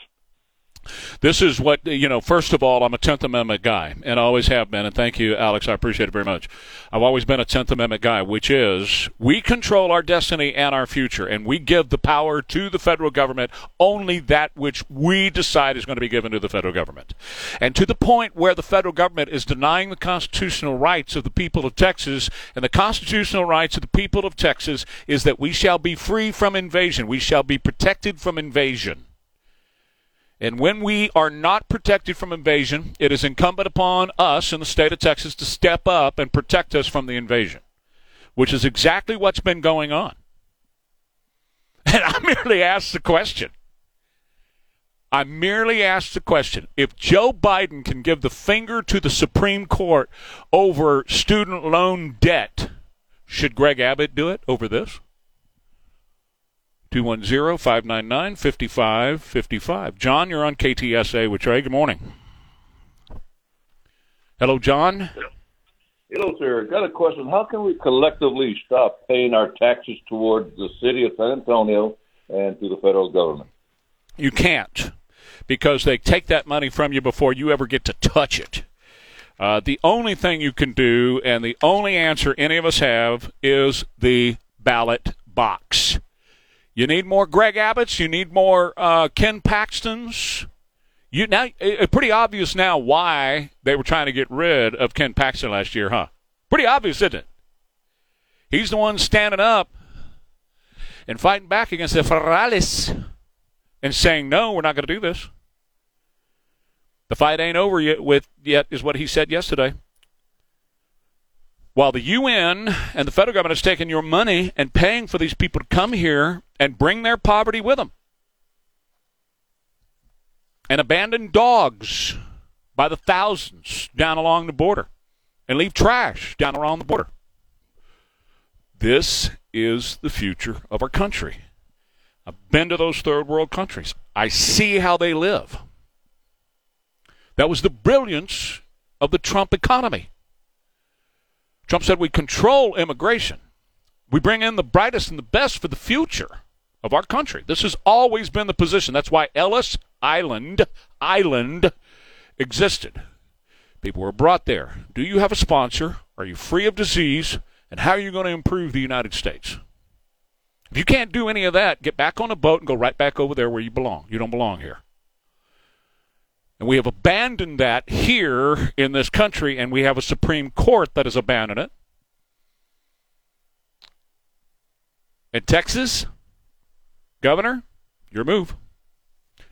This is what, you know, first of all, I'm a 10th Amendment guy, and I always have been. And thank you, Alex. I appreciate it very much. I've always been a 10th Amendment guy, which is we control our destiny and our future, and we give the power to the federal government only that which we decide is going to be given to the federal government. And to the point where the federal government is denying the constitutional rights of the people of Texas, and the constitutional rights of the people of Texas is that we shall be free from invasion, we shall be protected from invasion. And when we are not protected from invasion, it is incumbent upon us in the state of Texas to step up and protect us from the invasion, which is exactly what's been going on. *laughs* And I merely asked the question. I merely asked the question. If Joe Biden can give the finger to the Supreme Court over student loan debt, should Greg Abbott do it over this? 210 599 5555. John, you're on KTSA with Trey. Good morning. Hello, John. Hello, sir. Got a question. How can we collectively stop paying our taxes towards the city of San Antonio and to the federal government? You can't because they take that money from you before you ever get to touch it. Uh, the only thing you can do, and the only answer any of us have, is the ballot box. You need more Greg Abbotts. You need more uh, Ken Paxtons. You now it's pretty obvious now why they were trying to get rid of Ken Paxton last year, huh? Pretty obvious, isn't it? He's the one standing up and fighting back against the federales and saying, "No, we're not going to do this." The fight ain't over yet. With yet is what he said yesterday. While the UN and the federal government is taking your money and paying for these people to come here and bring their poverty with them, and abandon dogs by the thousands down along the border, and leave trash down around the border. This is the future of our country. I've been to those third world countries. I see how they live. That was the brilliance of the Trump economy. Trump said we control immigration. We bring in the brightest and the best for the future of our country. This has always been the position. That's why Ellis Island Island existed. People were brought there. Do you have a sponsor? Are you free of disease? And how are you going to improve the United States? If you can't do any of that, get back on a boat and go right back over there where you belong. You don't belong here. And we have abandoned that here in this country, and we have a Supreme Court that has abandoned it. In Texas, Governor, your move.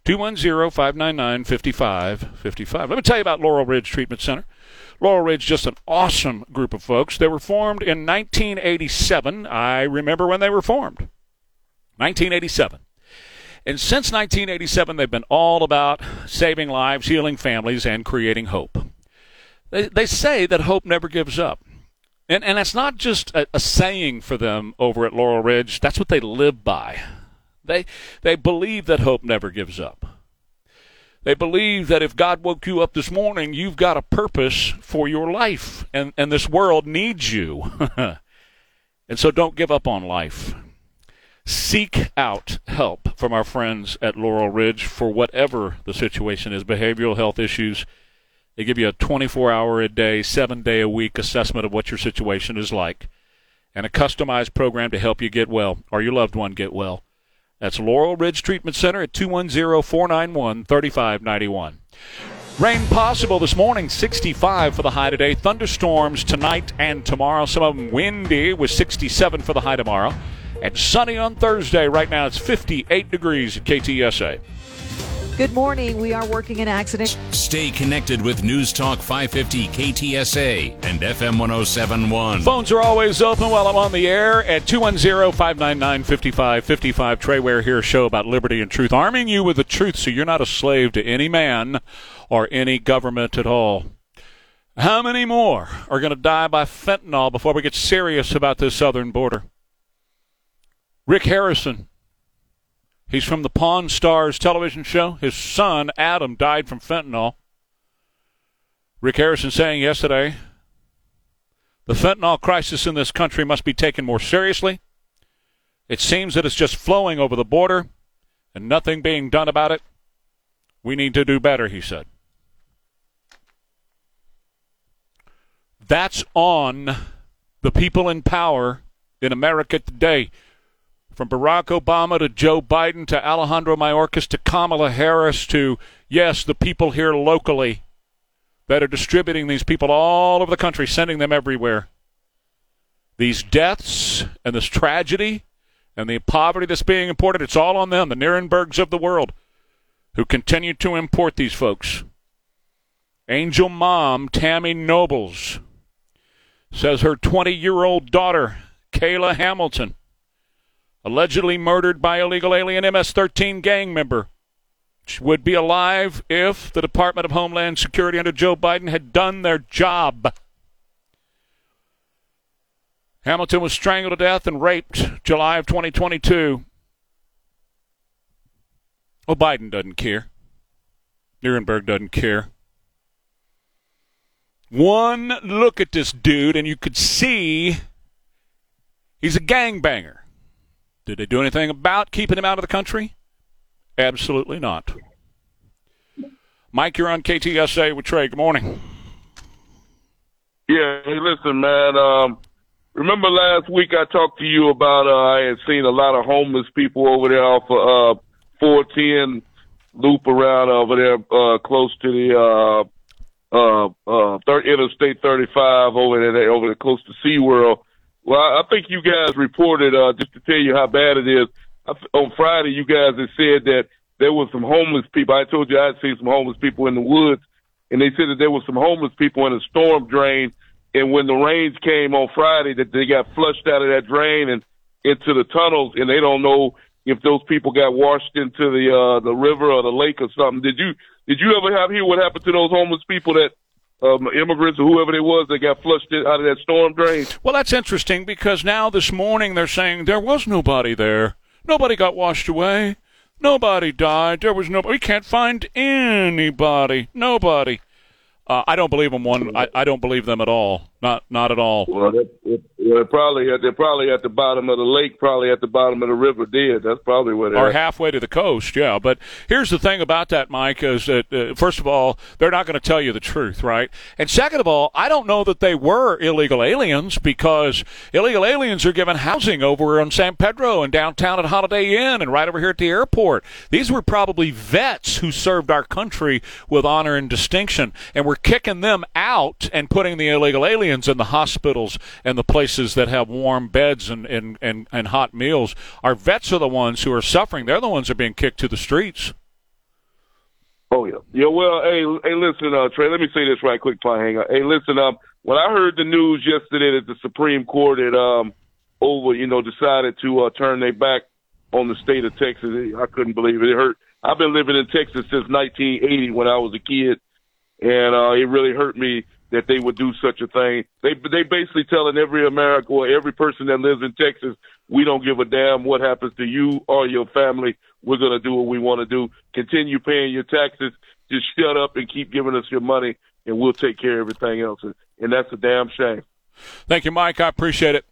210 599 5555. Let me tell you about Laurel Ridge Treatment Center. Laurel Ridge, is just an awesome group of folks. They were formed in 1987. I remember when they were formed. 1987. And since 1987, they've been all about saving lives, healing families, and creating hope. They, they say that hope never gives up. And, and that's not just a, a saying for them over at Laurel Ridge, that's what they live by. They, they believe that hope never gives up. They believe that if God woke you up this morning, you've got a purpose for your life, and, and this world needs you. *laughs* and so don't give up on life. Seek out help from our friends at Laurel Ridge for whatever the situation is behavioral health issues. They give you a 24 hour a day, seven day a week assessment of what your situation is like and a customized program to help you get well or your loved one get well. That's Laurel Ridge Treatment Center at 210 491 3591. Rain possible this morning, 65 for the high today. Thunderstorms tonight and tomorrow. Some of them windy with 67 for the high tomorrow. And sunny on Thursday. Right now it's 58 degrees at KTSA. Good morning. We are working an accident. Stay connected with News Talk 550 KTSA and FM 1071. Phones are always open while I'm on the air at 210 599 5555. Trey Ware here, show about liberty and truth, arming you with the truth so you're not a slave to any man or any government at all. How many more are going to die by fentanyl before we get serious about this southern border? Rick Harrison He's from the Pawn Stars television show. His son, Adam, died from fentanyl. Rick Harrison saying yesterday the fentanyl crisis in this country must be taken more seriously. It seems that it's just flowing over the border and nothing being done about it. We need to do better, he said. That's on the people in power in America today. From Barack Obama to Joe Biden to Alejandro Mayorkas to Kamala Harris to, yes, the people here locally that are distributing these people all over the country, sending them everywhere. These deaths and this tragedy and the poverty that's being imported, it's all on them, the Nirenbergs of the world, who continue to import these folks. Angel mom Tammy Nobles says her 20 year old daughter, Kayla Hamilton, allegedly murdered by illegal alien MS 13 gang member. Would be alive if the Department of Homeland Security under Joe Biden had done their job. Hamilton was strangled to death and raped July of 2022. Well, Biden doesn't care. Nirenberg doesn't care. One look at this dude, and you could see he's a gangbanger. Did they do anything about keeping him out of the country? Absolutely not. Mike, you're on KTSA with Trey. Good morning. Yeah, hey, listen, man. Um, remember last week I talked to you about uh, I had seen a lot of homeless people over there off of uh, 410 loop around over there uh, close to the uh, uh, uh, thir- Interstate 35 over there, over there close to SeaWorld. Well, I think you guys reported, uh, just to tell you how bad it is. On Friday, you guys had said that there was some homeless people. I told you I'd seen some homeless people in the woods, and they said that there was some homeless people in a storm drain. And when the rains came on Friday, that they got flushed out of that drain and into the tunnels, and they don't know if those people got washed into the uh, the river or the lake or something. Did you did you ever have hear what happened to those homeless people that um, immigrants or whoever they was that got flushed out of that storm drain. Well, that's interesting because now this morning they're saying there was nobody there. Nobody got washed away. Nobody died. There was nobody. We can't find anybody. Nobody. Uh, I don't believe them. One, I, I don't believe them at all. Not, not at all. Well, it, it, they're probably at, they're probably at the bottom of the lake, probably at the bottom of the river, Did That's probably where they're. Or halfway to the coast, yeah. But here's the thing about that, Mike, is that uh, first of all, they're not going to tell you the truth, right? And second of all, I don't know that they were illegal aliens because illegal aliens are given housing over on San Pedro and downtown at Holiday Inn and right over here at the airport. These were probably vets who served our country with honor and distinction, and we're kicking them out and putting the illegal aliens in the hospitals and the places that have warm beds and, and, and, and hot meals. Our vets are the ones who are suffering. They're the ones who are being kicked to the streets. Oh yeah, yeah. Well, hey, hey, listen, uh, Trey. Let me say this right quick, before hang up. Hey, listen, um, when I heard the news yesterday that the Supreme Court had um over, you know, decided to uh, turn their back on the state of Texas, I couldn't believe it. It hurt. I've been living in Texas since 1980 when I was a kid, and uh, it really hurt me that they would do such a thing. They they basically telling every American or every person that lives in Texas, we don't give a damn what happens to you or your family. We're gonna do what we want to do. Continue paying your taxes, just shut up and keep giving us your money, and we'll take care of everything else. And, and that's a damn shame. Thank you, Mike. I appreciate it.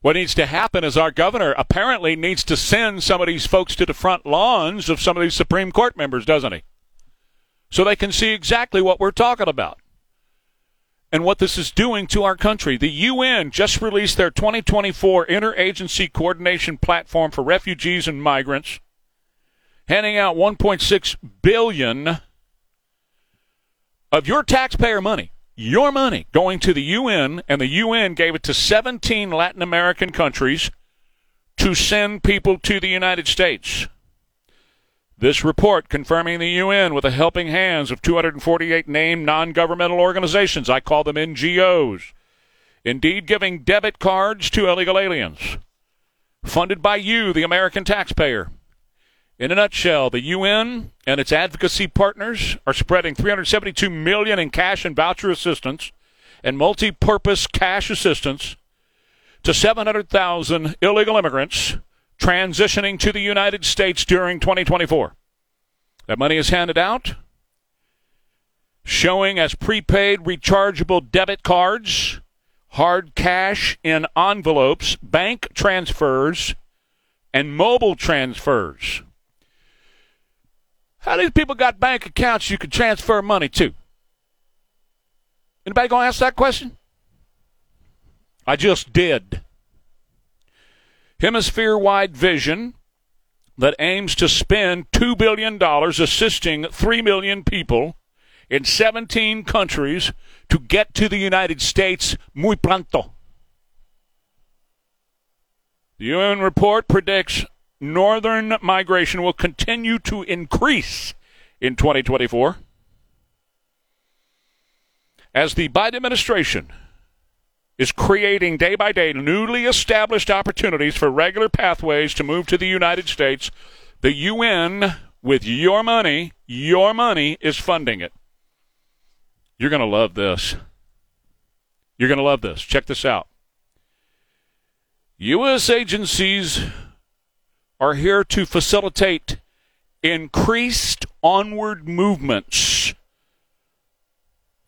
What needs to happen is our governor apparently needs to send some of these folks to the front lawns of some of these Supreme Court members, doesn't he? So they can see exactly what we're talking about and what this is doing to our country. The UN just released their 2024 Interagency Coordination Platform for Refugees and Migrants, handing out 1.6 billion of your taxpayer money your money going to the UN, and the UN gave it to 17 Latin American countries to send people to the United States. This report confirming the UN with the helping hands of 248 named non governmental organizations. I call them NGOs. Indeed, giving debit cards to illegal aliens. Funded by you, the American taxpayer. In a nutshell, the UN and its advocacy partners are spreading 372 million in cash and voucher assistance and multi-purpose cash assistance to 700,000 illegal immigrants transitioning to the United States during 2024. That money is handed out showing as prepaid rechargeable debit cards, hard cash in envelopes, bank transfers, and mobile transfers. How these people got bank accounts you could transfer money to? Anybody gonna ask that question? I just did. Hemisphere wide vision that aims to spend $2 billion assisting 3 million people in 17 countries to get to the United States muy pronto. The UN report predicts northern migration will continue to increase in 2024 as the Biden administration is creating day by day newly established opportunities for regular pathways to move to the United States. The UN, with your money, your money is funding it. You're going to love this. You're going to love this. Check this out. U.S. agencies are here to facilitate increased onward movements.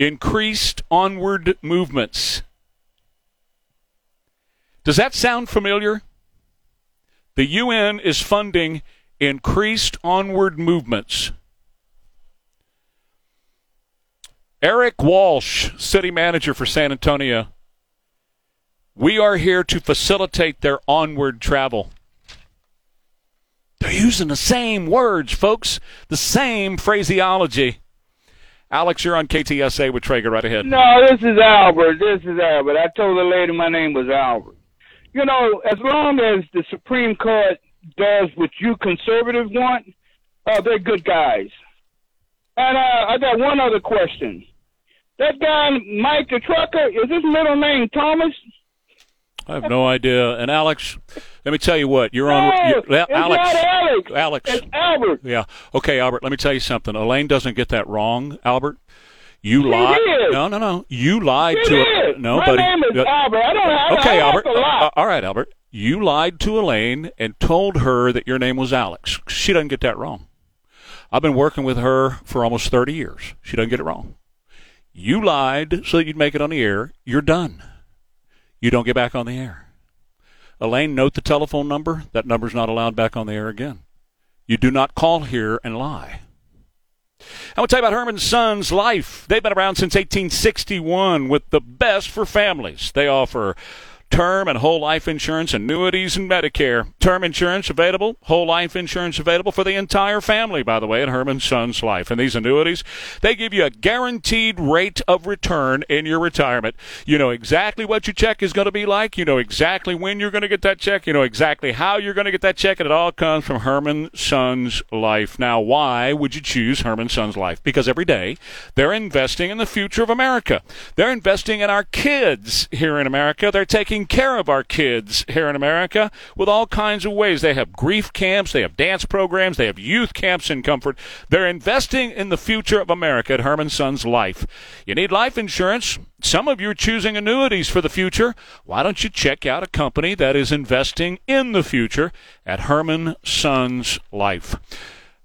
Increased onward movements. Does that sound familiar? The UN is funding increased onward movements. Erik Walsh, city manager for San Antonio. We are here to facilitate their onward travel. They're using the same words, folks, the same phraseology. Alex, you're on KTSA with Traeger. Right ahead. No, this is Albert. This is Albert. I told the lady my name was Albert. You know, as long as the Supreme Court does what you conservatives want, uh, they're good guys. And uh, I got one other question. That guy, Mike the trucker, is his middle name Thomas? I have no idea. And Alex, let me tell you what you're no, on. You're, it's Alex, not Alex. Alex. It's Albert. Yeah. Okay, Albert. Let me tell you something. Elaine doesn't get that wrong, Albert. You lied. No, no, no. You lied to did. no, My buddy. name is Uh, Albert. I don't have- Okay, have Albert. to lie. Uh, all right, Albert. You lied to Elaine and told her that your name was Alex. She doesn't get that wrong. I've been working with her for almost 30 years. She doesn't get it wrong. You lied so that you'd make it on the air. You're done. You don't get back on the air. Elaine, note the telephone number. That number's not allowed back on the air again. You do not call here and lie. I want to tell you about Hermann's Sons Life. They've been around since 1861 with the best for families. They offer term and whole life insurance, annuities, and Medicare. Term insurance available, whole life insurance available for the entire family, by the way, at Hermann Sons Life. And these annuities, they give you a guaranteed rate of return in your retirement. You know exactly what your check is going to be like. You know exactly when you're going to get that check. You know exactly how you're going to get that check. And it all comes from Hermann Sons Life. Now, why would you choose Hermann Sons Life? Because every day they're investing in the future of America. They're investing in our kids here in America. They're taking care of our kids here in America with all kinds of ways. They have grief camps, they have dance programs, they have youth camps in comfort. They're investing in the future of America at Hermann Sons Life. You need life insurance. Some of you are choosing annuities for the future. Why don't you check out a company that is investing in the future at Hermann Sons Life?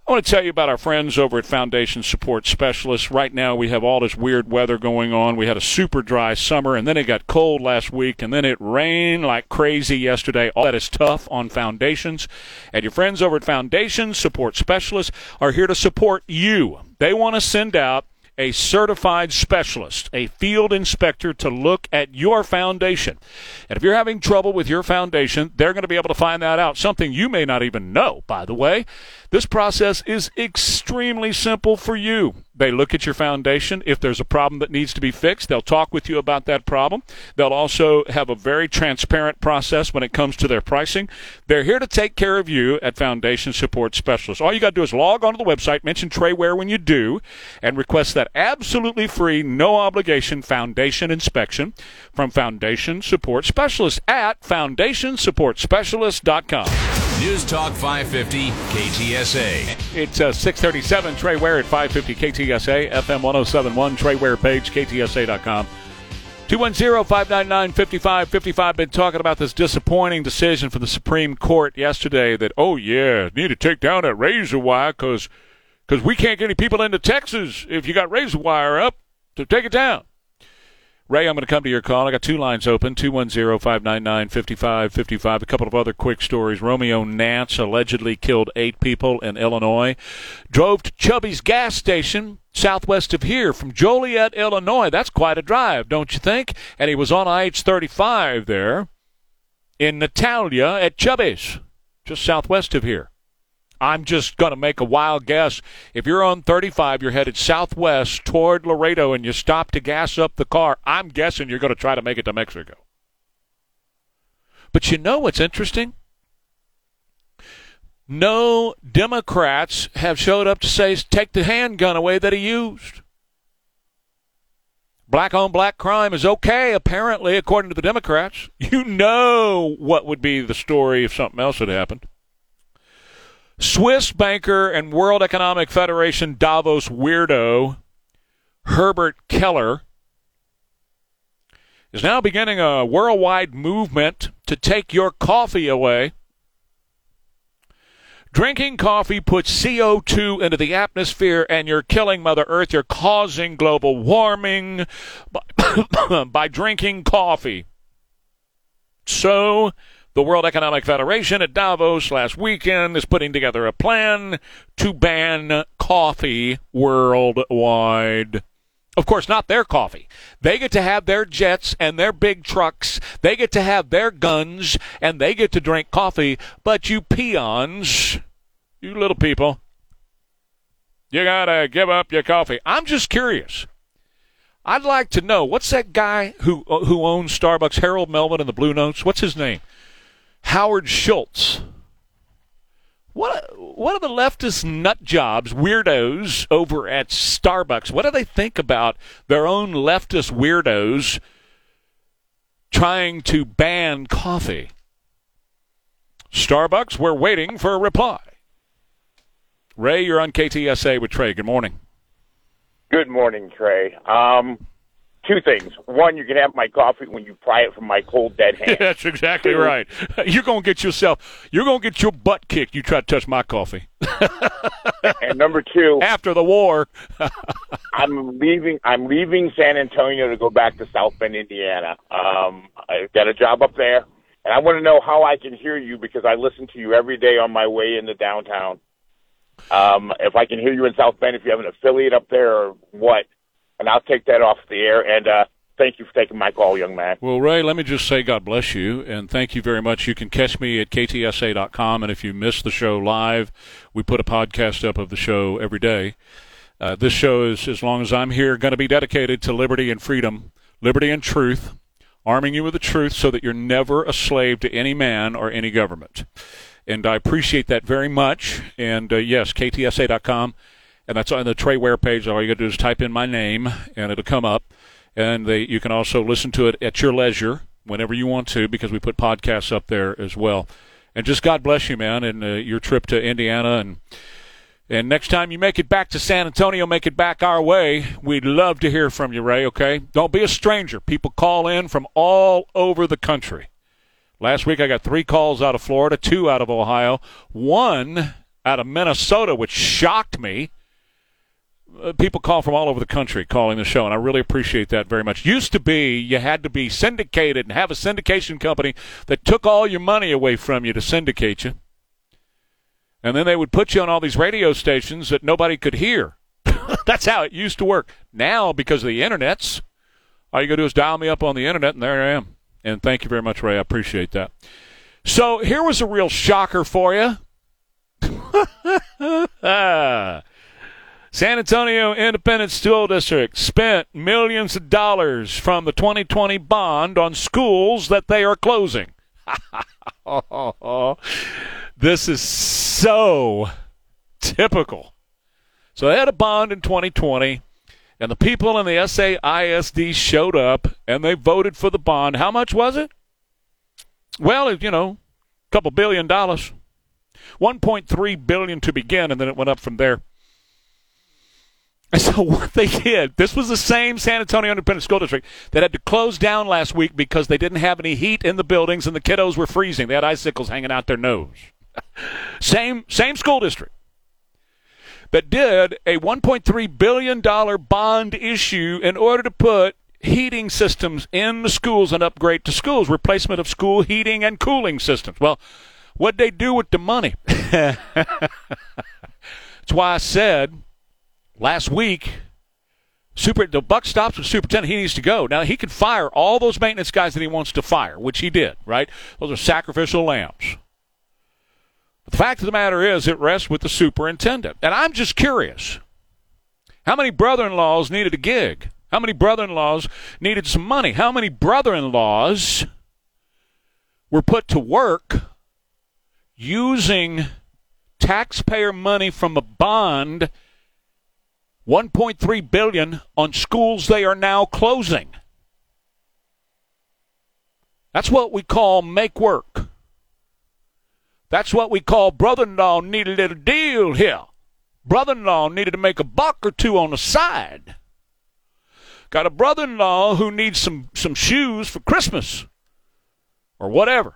I want to tell you about our friends over at Foundation Support Specialists. Right now, we have all this weird weather going on. We had a super dry summer, and then it got cold last week, and then it rained like crazy yesterday. All that is tough on foundations. And your friends over at Foundation Support Specialists are here to support you. They want to send out a certified specialist, a field inspector to look at your foundation. And if you're having trouble with your foundation, they're going to be able to find that out. Something you may not even know, by the way. This process is extremely simple for you. They look at your foundation. If there's a problem that needs to be fixed, they'll talk with you about that problem. They'll also have a very transparent process when it comes to their pricing. They're here to take care of you at Foundation Support Specialists. All you got to do is log onto the website, mention Trey Ware when you do, and request that absolutely free, no obligation foundation inspection from Foundation Support Specialists at foundationsupportspecialist.com. News Talk 550 KTSA. It's uh, 637 Trey Ware at 550 KTSA, FM 1071, Trey Ware page, KTSA.com. 210-599-5555. Been talking about this disappointing decision from the Supreme Court yesterday that, oh, yeah, need to take down that razor wire because because we can't get any people into Texas if you got razor wire up to take it down. Ray, I'm going to come to your call. I got two lines open 210 599 5555. A couple of other quick stories. Romeo Nance allegedly killed eight people in Illinois. Drove to Chubby's gas station southwest of here from Joliet, Illinois. That's quite a drive, don't you think? And he was on IH 35 there in Natalia at Chubby's, just southwest of here. I'm just going to make a wild guess. If you're on 35, you're headed southwest toward Laredo, and you stop to gas up the car, I'm guessing you're going to try to make it to Mexico. But you know what's interesting? No Democrats have showed up to say, take the handgun away that he used. Black on black crime is okay, apparently, according to the Democrats. You know what would be the story if something else had happened. Swiss banker and World Economic Federation Davos weirdo Herbert Keller is now beginning a worldwide movement to take your coffee away. Drinking coffee puts CO2 into the atmosphere and you're killing Mother Earth. You're causing global warming by, *coughs* by drinking coffee. So, the World Economic Federation at Davos last weekend is putting together a plan to ban coffee worldwide. Of course, not their coffee. They get to have their jets and their big trucks. They get to have their guns and they get to drink coffee. But you peons, you little people, you gotta give up your coffee. I'm just curious. I'd like to know what's that guy who uh, who owns Starbucks, Harold Melvin and the Blue Notes? What's his name? Howard Schultz. What what are the leftist nut jobs, weirdos over at Starbucks? What do they think about their own leftist weirdos trying to ban coffee? Starbucks, we're waiting for a reply. Ray, you're on KTSA with Trey. Good morning. Good morning, Trey. Um, two things. One, you can have my coffee when you pry it from my cold dead *laughs* hand. That's exactly right. *laughs* You're gonna get yourself. You're gonna get your butt kicked. You try to touch my coffee. *laughs* and number two, after the war, I'm leaving. I'm leaving San Antonio to go back to South Bend, Indiana. Um, I've got a job up there, and I want to know how I can hear you because I listen to you every day on my way into downtown. Um, if I can hear you in South Bend, if you have an affiliate up there or what, and I'll take that off the air. And uh, thank you for taking my call, young man. Well, Ray, let me just say God bless you, and thank you very much. You can catch me at ktsa.com, and if you miss the show live, we put a podcast up of the show every day. Uh, this show is, as long as I'm here, going to be dedicated to liberty and freedom, liberty and truth, arming you with the truth so that you're never a slave to any man or any government. And I appreciate that very much. And uh, yes, ktsa.com and that's on the Trey Ware page. All you got to do is type in my name, and it'll come up. And they, you can also listen to it at your leisure whenever you want to, because we put podcasts up there as well. And just God bless you, man, and uh, your trip to Indiana and. And next time you make it back to San Antonio, make it back our way. We'd love to hear from you, Ray, okay? Don't be a stranger. People call in from all over the country. Last week I got three calls out of Florida, two out of Ohio, one out of Minnesota, which shocked me. Uh, people call from all over the country calling the show, and I really appreciate that very much. Used to be you had to be syndicated and have a syndication company that took all your money away from you to syndicate you. And then they would put you on all these radio stations that nobody could hear. *laughs* That's how it used to work. Now, because of the internets, all you got to do is dial me up on the internet, and there I am. And thank you very much, Ray. I appreciate that. So here was a real shocker for you. *laughs* San Antonio Independent School District spent millions of dollars from the 2020 bond on schools that they are closing. *laughs* this is so typical. So they had a bond in 2020, and the people in the SAISD showed up and they voted for the bond. How much was it? Well, you know, a couple billion dollars. 1.3 billion to begin, and then it went up from there. *laughs* And so what they did, this was the same San Antonio Independent School District that had to close down last week because they didn't have any heat in the buildings and the kiddos were freezing. They had icicles hanging out their nose. *laughs* same same school district that did a 1.3 billion dollar bond issue in order to put heating systems in the schools and upgrade to schools, replacement of school heating and cooling systems. Well, what'd they do with the money? *laughs* That's why I said last week, super the buck stops with superintendent. He needs to go. Now he can fire all those maintenance guys that he wants to fire, which he did. Right? Those are sacrificial lambs. But the fact of the matter is, it rests with the superintendent. And I'm just curious, how many brother-in-laws needed a gig? How many brother-in-laws needed some money? How many brother-in-laws were put to work using taxpayer money from a bond 1.3 billion on schools they are now closing. That's what we call make work. That's what we call brother-in-law needed a little deal here. Brother-in-law needed to make a buck or two on the side. Got a brother-in-law who needs some some shoes for Christmas or whatever.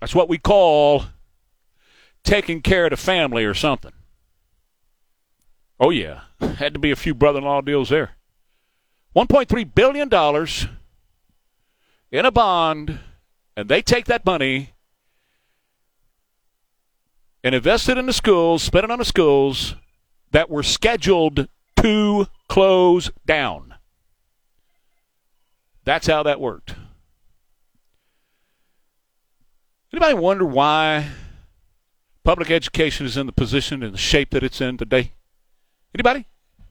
That's what we call taking care of the family or something. Oh, yeah. Had to be a few brother in law deals there. $1.3 billion in a bond, and they take that money and invest it in the schools, spend it on the schools that were scheduled to close down. That's how that worked. Anybody wonder why public education is in the position and the shape that it's in today? Anybody?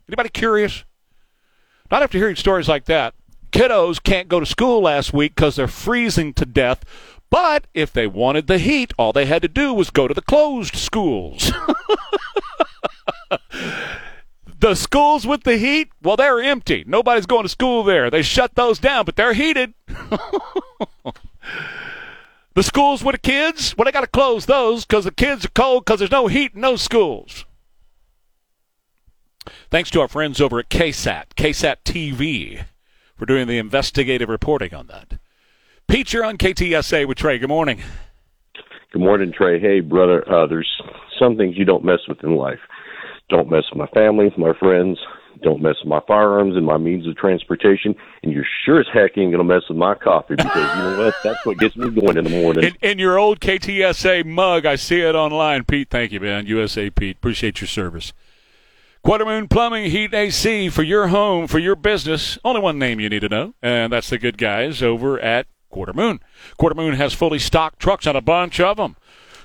Anybody curious? Not after hearing stories like that. Kiddos can't go to school last week because they're freezing to death. But if they wanted the heat, all they had to do was go to the closed schools. *laughs* the schools with the heat, well, they're empty. Nobody's going to school there. They shut those down, but they're heated. *laughs* the schools with the kids, well, they got to close those because the kids are cold because there's no heat in those schools. Thanks to our friends over at KSAT, KSAT TV, for doing the investigative reporting on that. Pete, you're on KTSA with Trey. Good morning. Good morning, Trey. Hey, brother. Uh, there's some things you don't mess with in life. Don't mess with my family, my friends. Don't mess with my firearms and my means of transportation. And you're sure as heck ain't going to mess with my coffee because you know what? That's what gets me going in the morning. In, in your old KTSA mug, I see it online. Pete, thank you, man. USA Pete. Appreciate your service. Quartermoon Plumbing, Heat, AC for your home, for your business. Only one name you need to know, and that's the good guys over at Quartermoon. Quartermoon has fully stocked trucks and a bunch of them.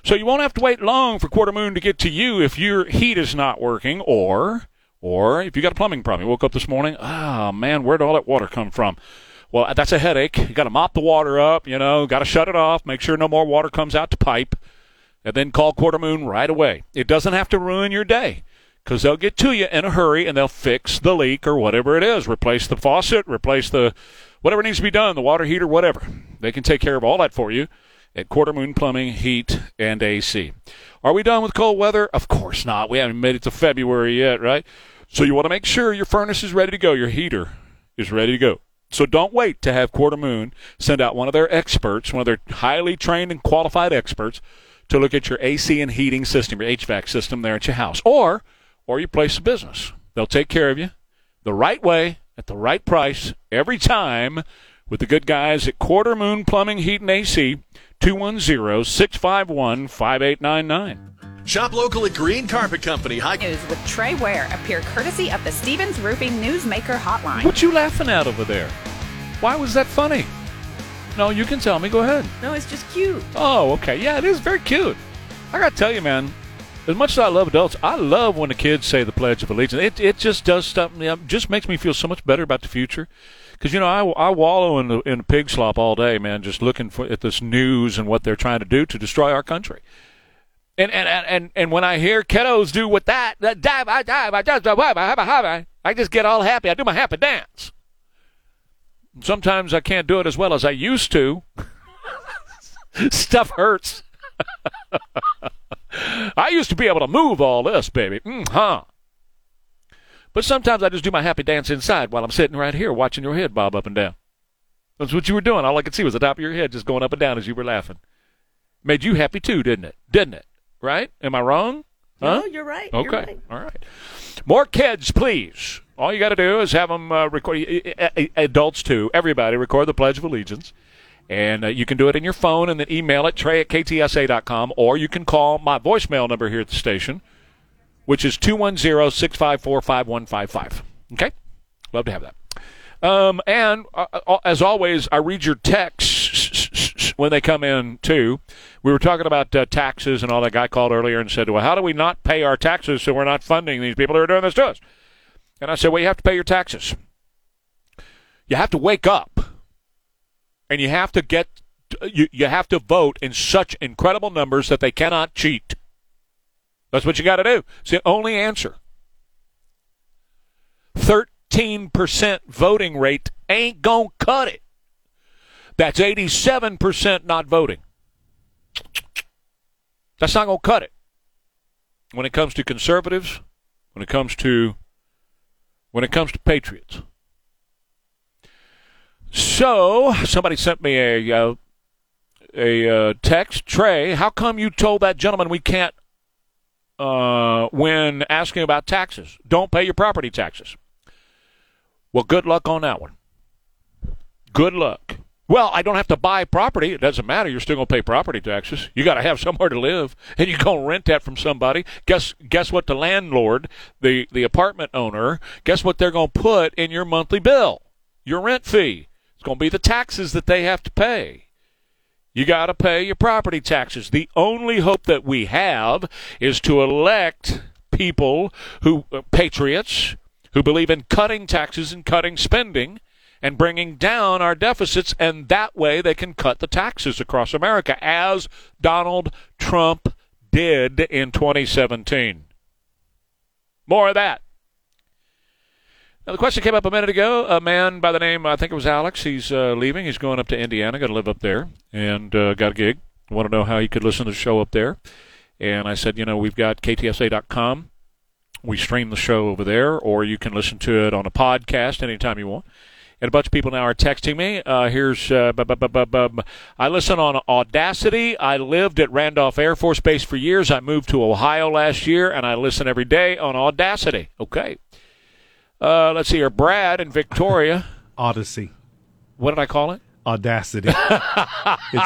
So you won't have to wait long for Quartermoon to get to you if your heat is not working or or if you got a plumbing problem. You woke up this morning, ah, oh, man, where'd all that water come from? Well, that's a headache. You got to mop the water up, you know, got to shut it off, make sure no more water comes out to pipe, and then call Quartermoon right away. It doesn't have to ruin your day because they'll get to you in a hurry and they'll fix the leak or whatever it is. Replace the faucet, replace the whatever needs to be done, the water heater, whatever. They can take care of all that for you at Quarter Moon Plumbing, Heat, and AC. Are we done with cold weather? Of course not. We haven't made it to February yet, right? So you want to make sure your furnace is ready to go, your heater is ready to go. So don't wait to have Quarter Moon send out one of their experts, one of their highly trained and qualified experts to look at your AC and heating system, your HVAC system there at your house, or or your place of business. They'll take care of you the right way at the right price every time with the good guys at Quarter Moon Plumbing, Heat and AC, 210-651-5899. Shop local at Green Carpet Company. High News with Trey Ware appear courtesy of the Stevens Roofing Newsmaker Hotline. What you laughing at over there? Why was that funny? No, you can tell me. Go ahead. No, it's just cute. Oh, okay. Yeah, it is very cute. I got to tell you, man, as much as I love adults, I love when the kids say the Pledge of Allegiance. It, it just does something, it just makes me feel so much better about the future. Because, you know, I, I wallow in the, in pig slop all day, man, just looking for, at this news and what they're trying to do to destroy our country. And and, and, and when I hear kiddos do with that, that dive, I dive, I just, I just get all happy. I do my happy dance. Sometimes I can't do it as well as I used to. *laughs* Stuff hurts. *laughs* I used to be able to move all this, baby. Mm, huh. But sometimes I just do my happy dance inside while I'm sitting right here watching your head bob up and down. That's what you were doing. All I could see was the top of your head just going up and down as you were laughing. Made you happy too, didn't it? Didn't it? Right? Am I wrong? Huh? No, you're right. Okay. You're right. All right. More kids, please. All you got to do is have them uh, record, adults too, everybody record the Pledge of Allegiance. And uh, you can do it in your phone and then email it, trey at ktsa.com, or you can call my voicemail number here at the station, which is 210 654 5155. Okay? Love to have that. Um, and uh, uh, as always, I read your texts when they come in too. We were talking about uh, taxes and all that guy called earlier and said, "Well, how do we not pay our taxes so we're not funding these people who are doing this to us?" And I said, "Well, you have to pay your taxes. You have to wake up, and you have to get you you have to vote in such incredible numbers that they cannot cheat. That's what you got to do. It's the only answer. Thirteen percent voting rate ain't gonna cut it. That's eighty-seven percent not voting. That's not going to cut it. When it comes to conservatives, when it comes to when it comes to patriots. So somebody sent me a uh, a uh, text, Trey. How come you told that gentleman we can't uh, when asking about taxes? Don't pay your property taxes. Well, good luck on that one. Good luck. Well, I don't have to buy property. It doesn't matter. You're still to pay property taxes. You got to have *laughs* somewhere to live, and you're to rent that from somebody. Guess guess what? The landlord, the the apartment owner, guess what they're to put in your monthly bill? Your rent fee. Going to be the taxes that they have to pay. You got to pay your property taxes. The only hope that we have is to elect people who uh, patriots who believe in cutting taxes and cutting spending and bringing down our deficits, and that way they can cut the taxes across America, as Donald Trump did in 2017. More of that. Now, the question came up a minute ago. A man by the name, I think it was Alex, he's uh, leaving. He's going up to Indiana, going to live up there, and uh, got a gig. Want to know how he could listen to the show up there. And I said, you know, we've got ktsa.com. We stream the show over there, or you can listen to it on a podcast anytime you want. And a bunch of people now are texting me. Uh, here's uh, bu- bu- bu- I listen on Audacity. I lived at Randolph Air Force Base for years. I moved to Ohio last year, and I listen every day on Audacity. Okay. Uh, let's see here. Brad in Victoria. *laughs* Audacy. What did I call it? Audacity. *laughs* it's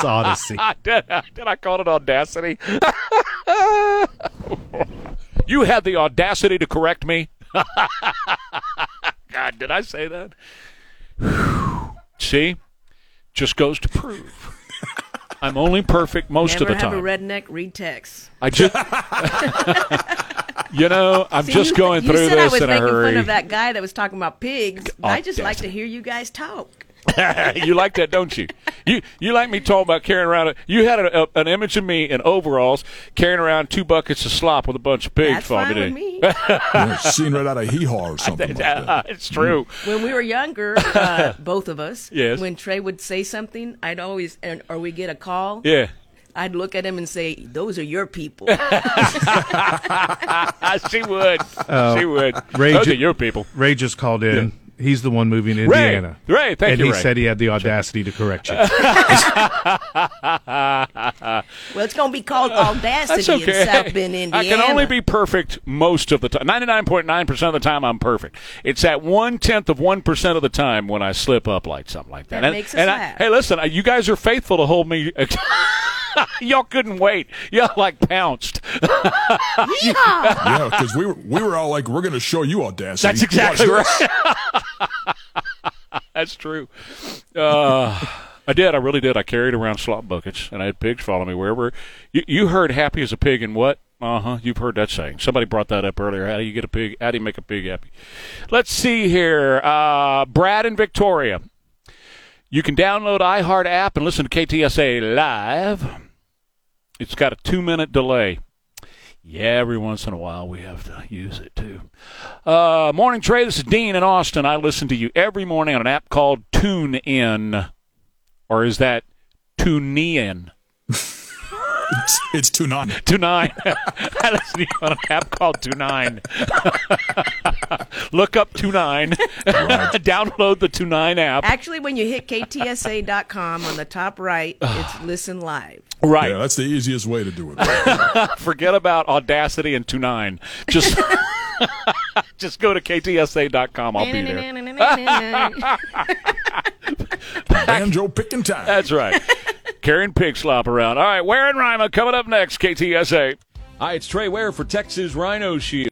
Audacy. *laughs* did, did I call it Audacity? you had the audacity to correct me. God, did I say that? See, just goes to prove I'm only perfect most Never of the have time. a redneck read text. I just, *laughs* you know, I'm See, just you, going you through said I this was in a hurry. fun of that guy that was talking about pigs. I just like to hear you guys talk. *laughs* you like that, don't you? You you like me talking about carrying around. A, you had a, a, an image of me in overalls carrying around two buckets of slop with a bunch of pigs That's for fine me. with *laughs* me. Yeah, scene right out of Hee Haw or something like that. it's true. *laughs* When we were younger, uh, both of us, Yes. when Trey would say something, I'd always, and, or we get a call, Yeah. I'd look at him and say, "Those are your people." she would. Uh, she would. Ray Those ju- are your people. Ray just called in. He's the one moving to Ray. Indiana. Ray, thank and you, And he Ray. said he had the audacity to correct you. *laughs* *laughs* Well, it's going to be called Audacity That's okay. in South Bend, Indiana. I can only be perfect most of the time. Ninety-nine point nine percent of the time, I'm perfect. It's that one tenth of one percent of the time when I slip up like something like that. That and, makes us and I- laugh. hey, listen, uh, you guys are faithful to hold me. *laughs* *laughs* Y'all couldn't wait. Y'all like pounced. *laughs* yeah, because we were we were all like, we're going to show you audacity. That's exactly Watch right. *laughs* That's true. Uh, I did. I really did. I carried around slop buckets, and I had pigs follow me wherever. You, you heard "happy as a pig" and what? Uh huh. You've heard that saying. Somebody brought that up earlier. How do you get a pig? How do you make a pig happy? Let's see here. Uh, Brad in Victoria. You can download iHeart app and listen to KTSA live. It's got a two minute delay. Yeah, every once in a while we have to use it too. Uh, morning, Trey. This is Dean in Austin. I listen to you every morning on an app called TuneIn. Or is that TuneIn? *laughs* It's, *laughs* it's two nine. Two nine. I listen to you on an app called Two Nine. *laughs* Look up Two Nine. *laughs* Download the Two Nine app. Actually, when you hit ktsa.com on the top right, *sighs* it's listen live. Right. Yeah, that's the easiest way to do it. Forget about Audacity and Two Nine. Just just go to ktsa.com. I'll be there. Banjo picking time. That's right. Carrying pig slop around. All right, Ware Rima coming up next. KTSA. Hi, it's Trey Ware for Texas Rhino Shield.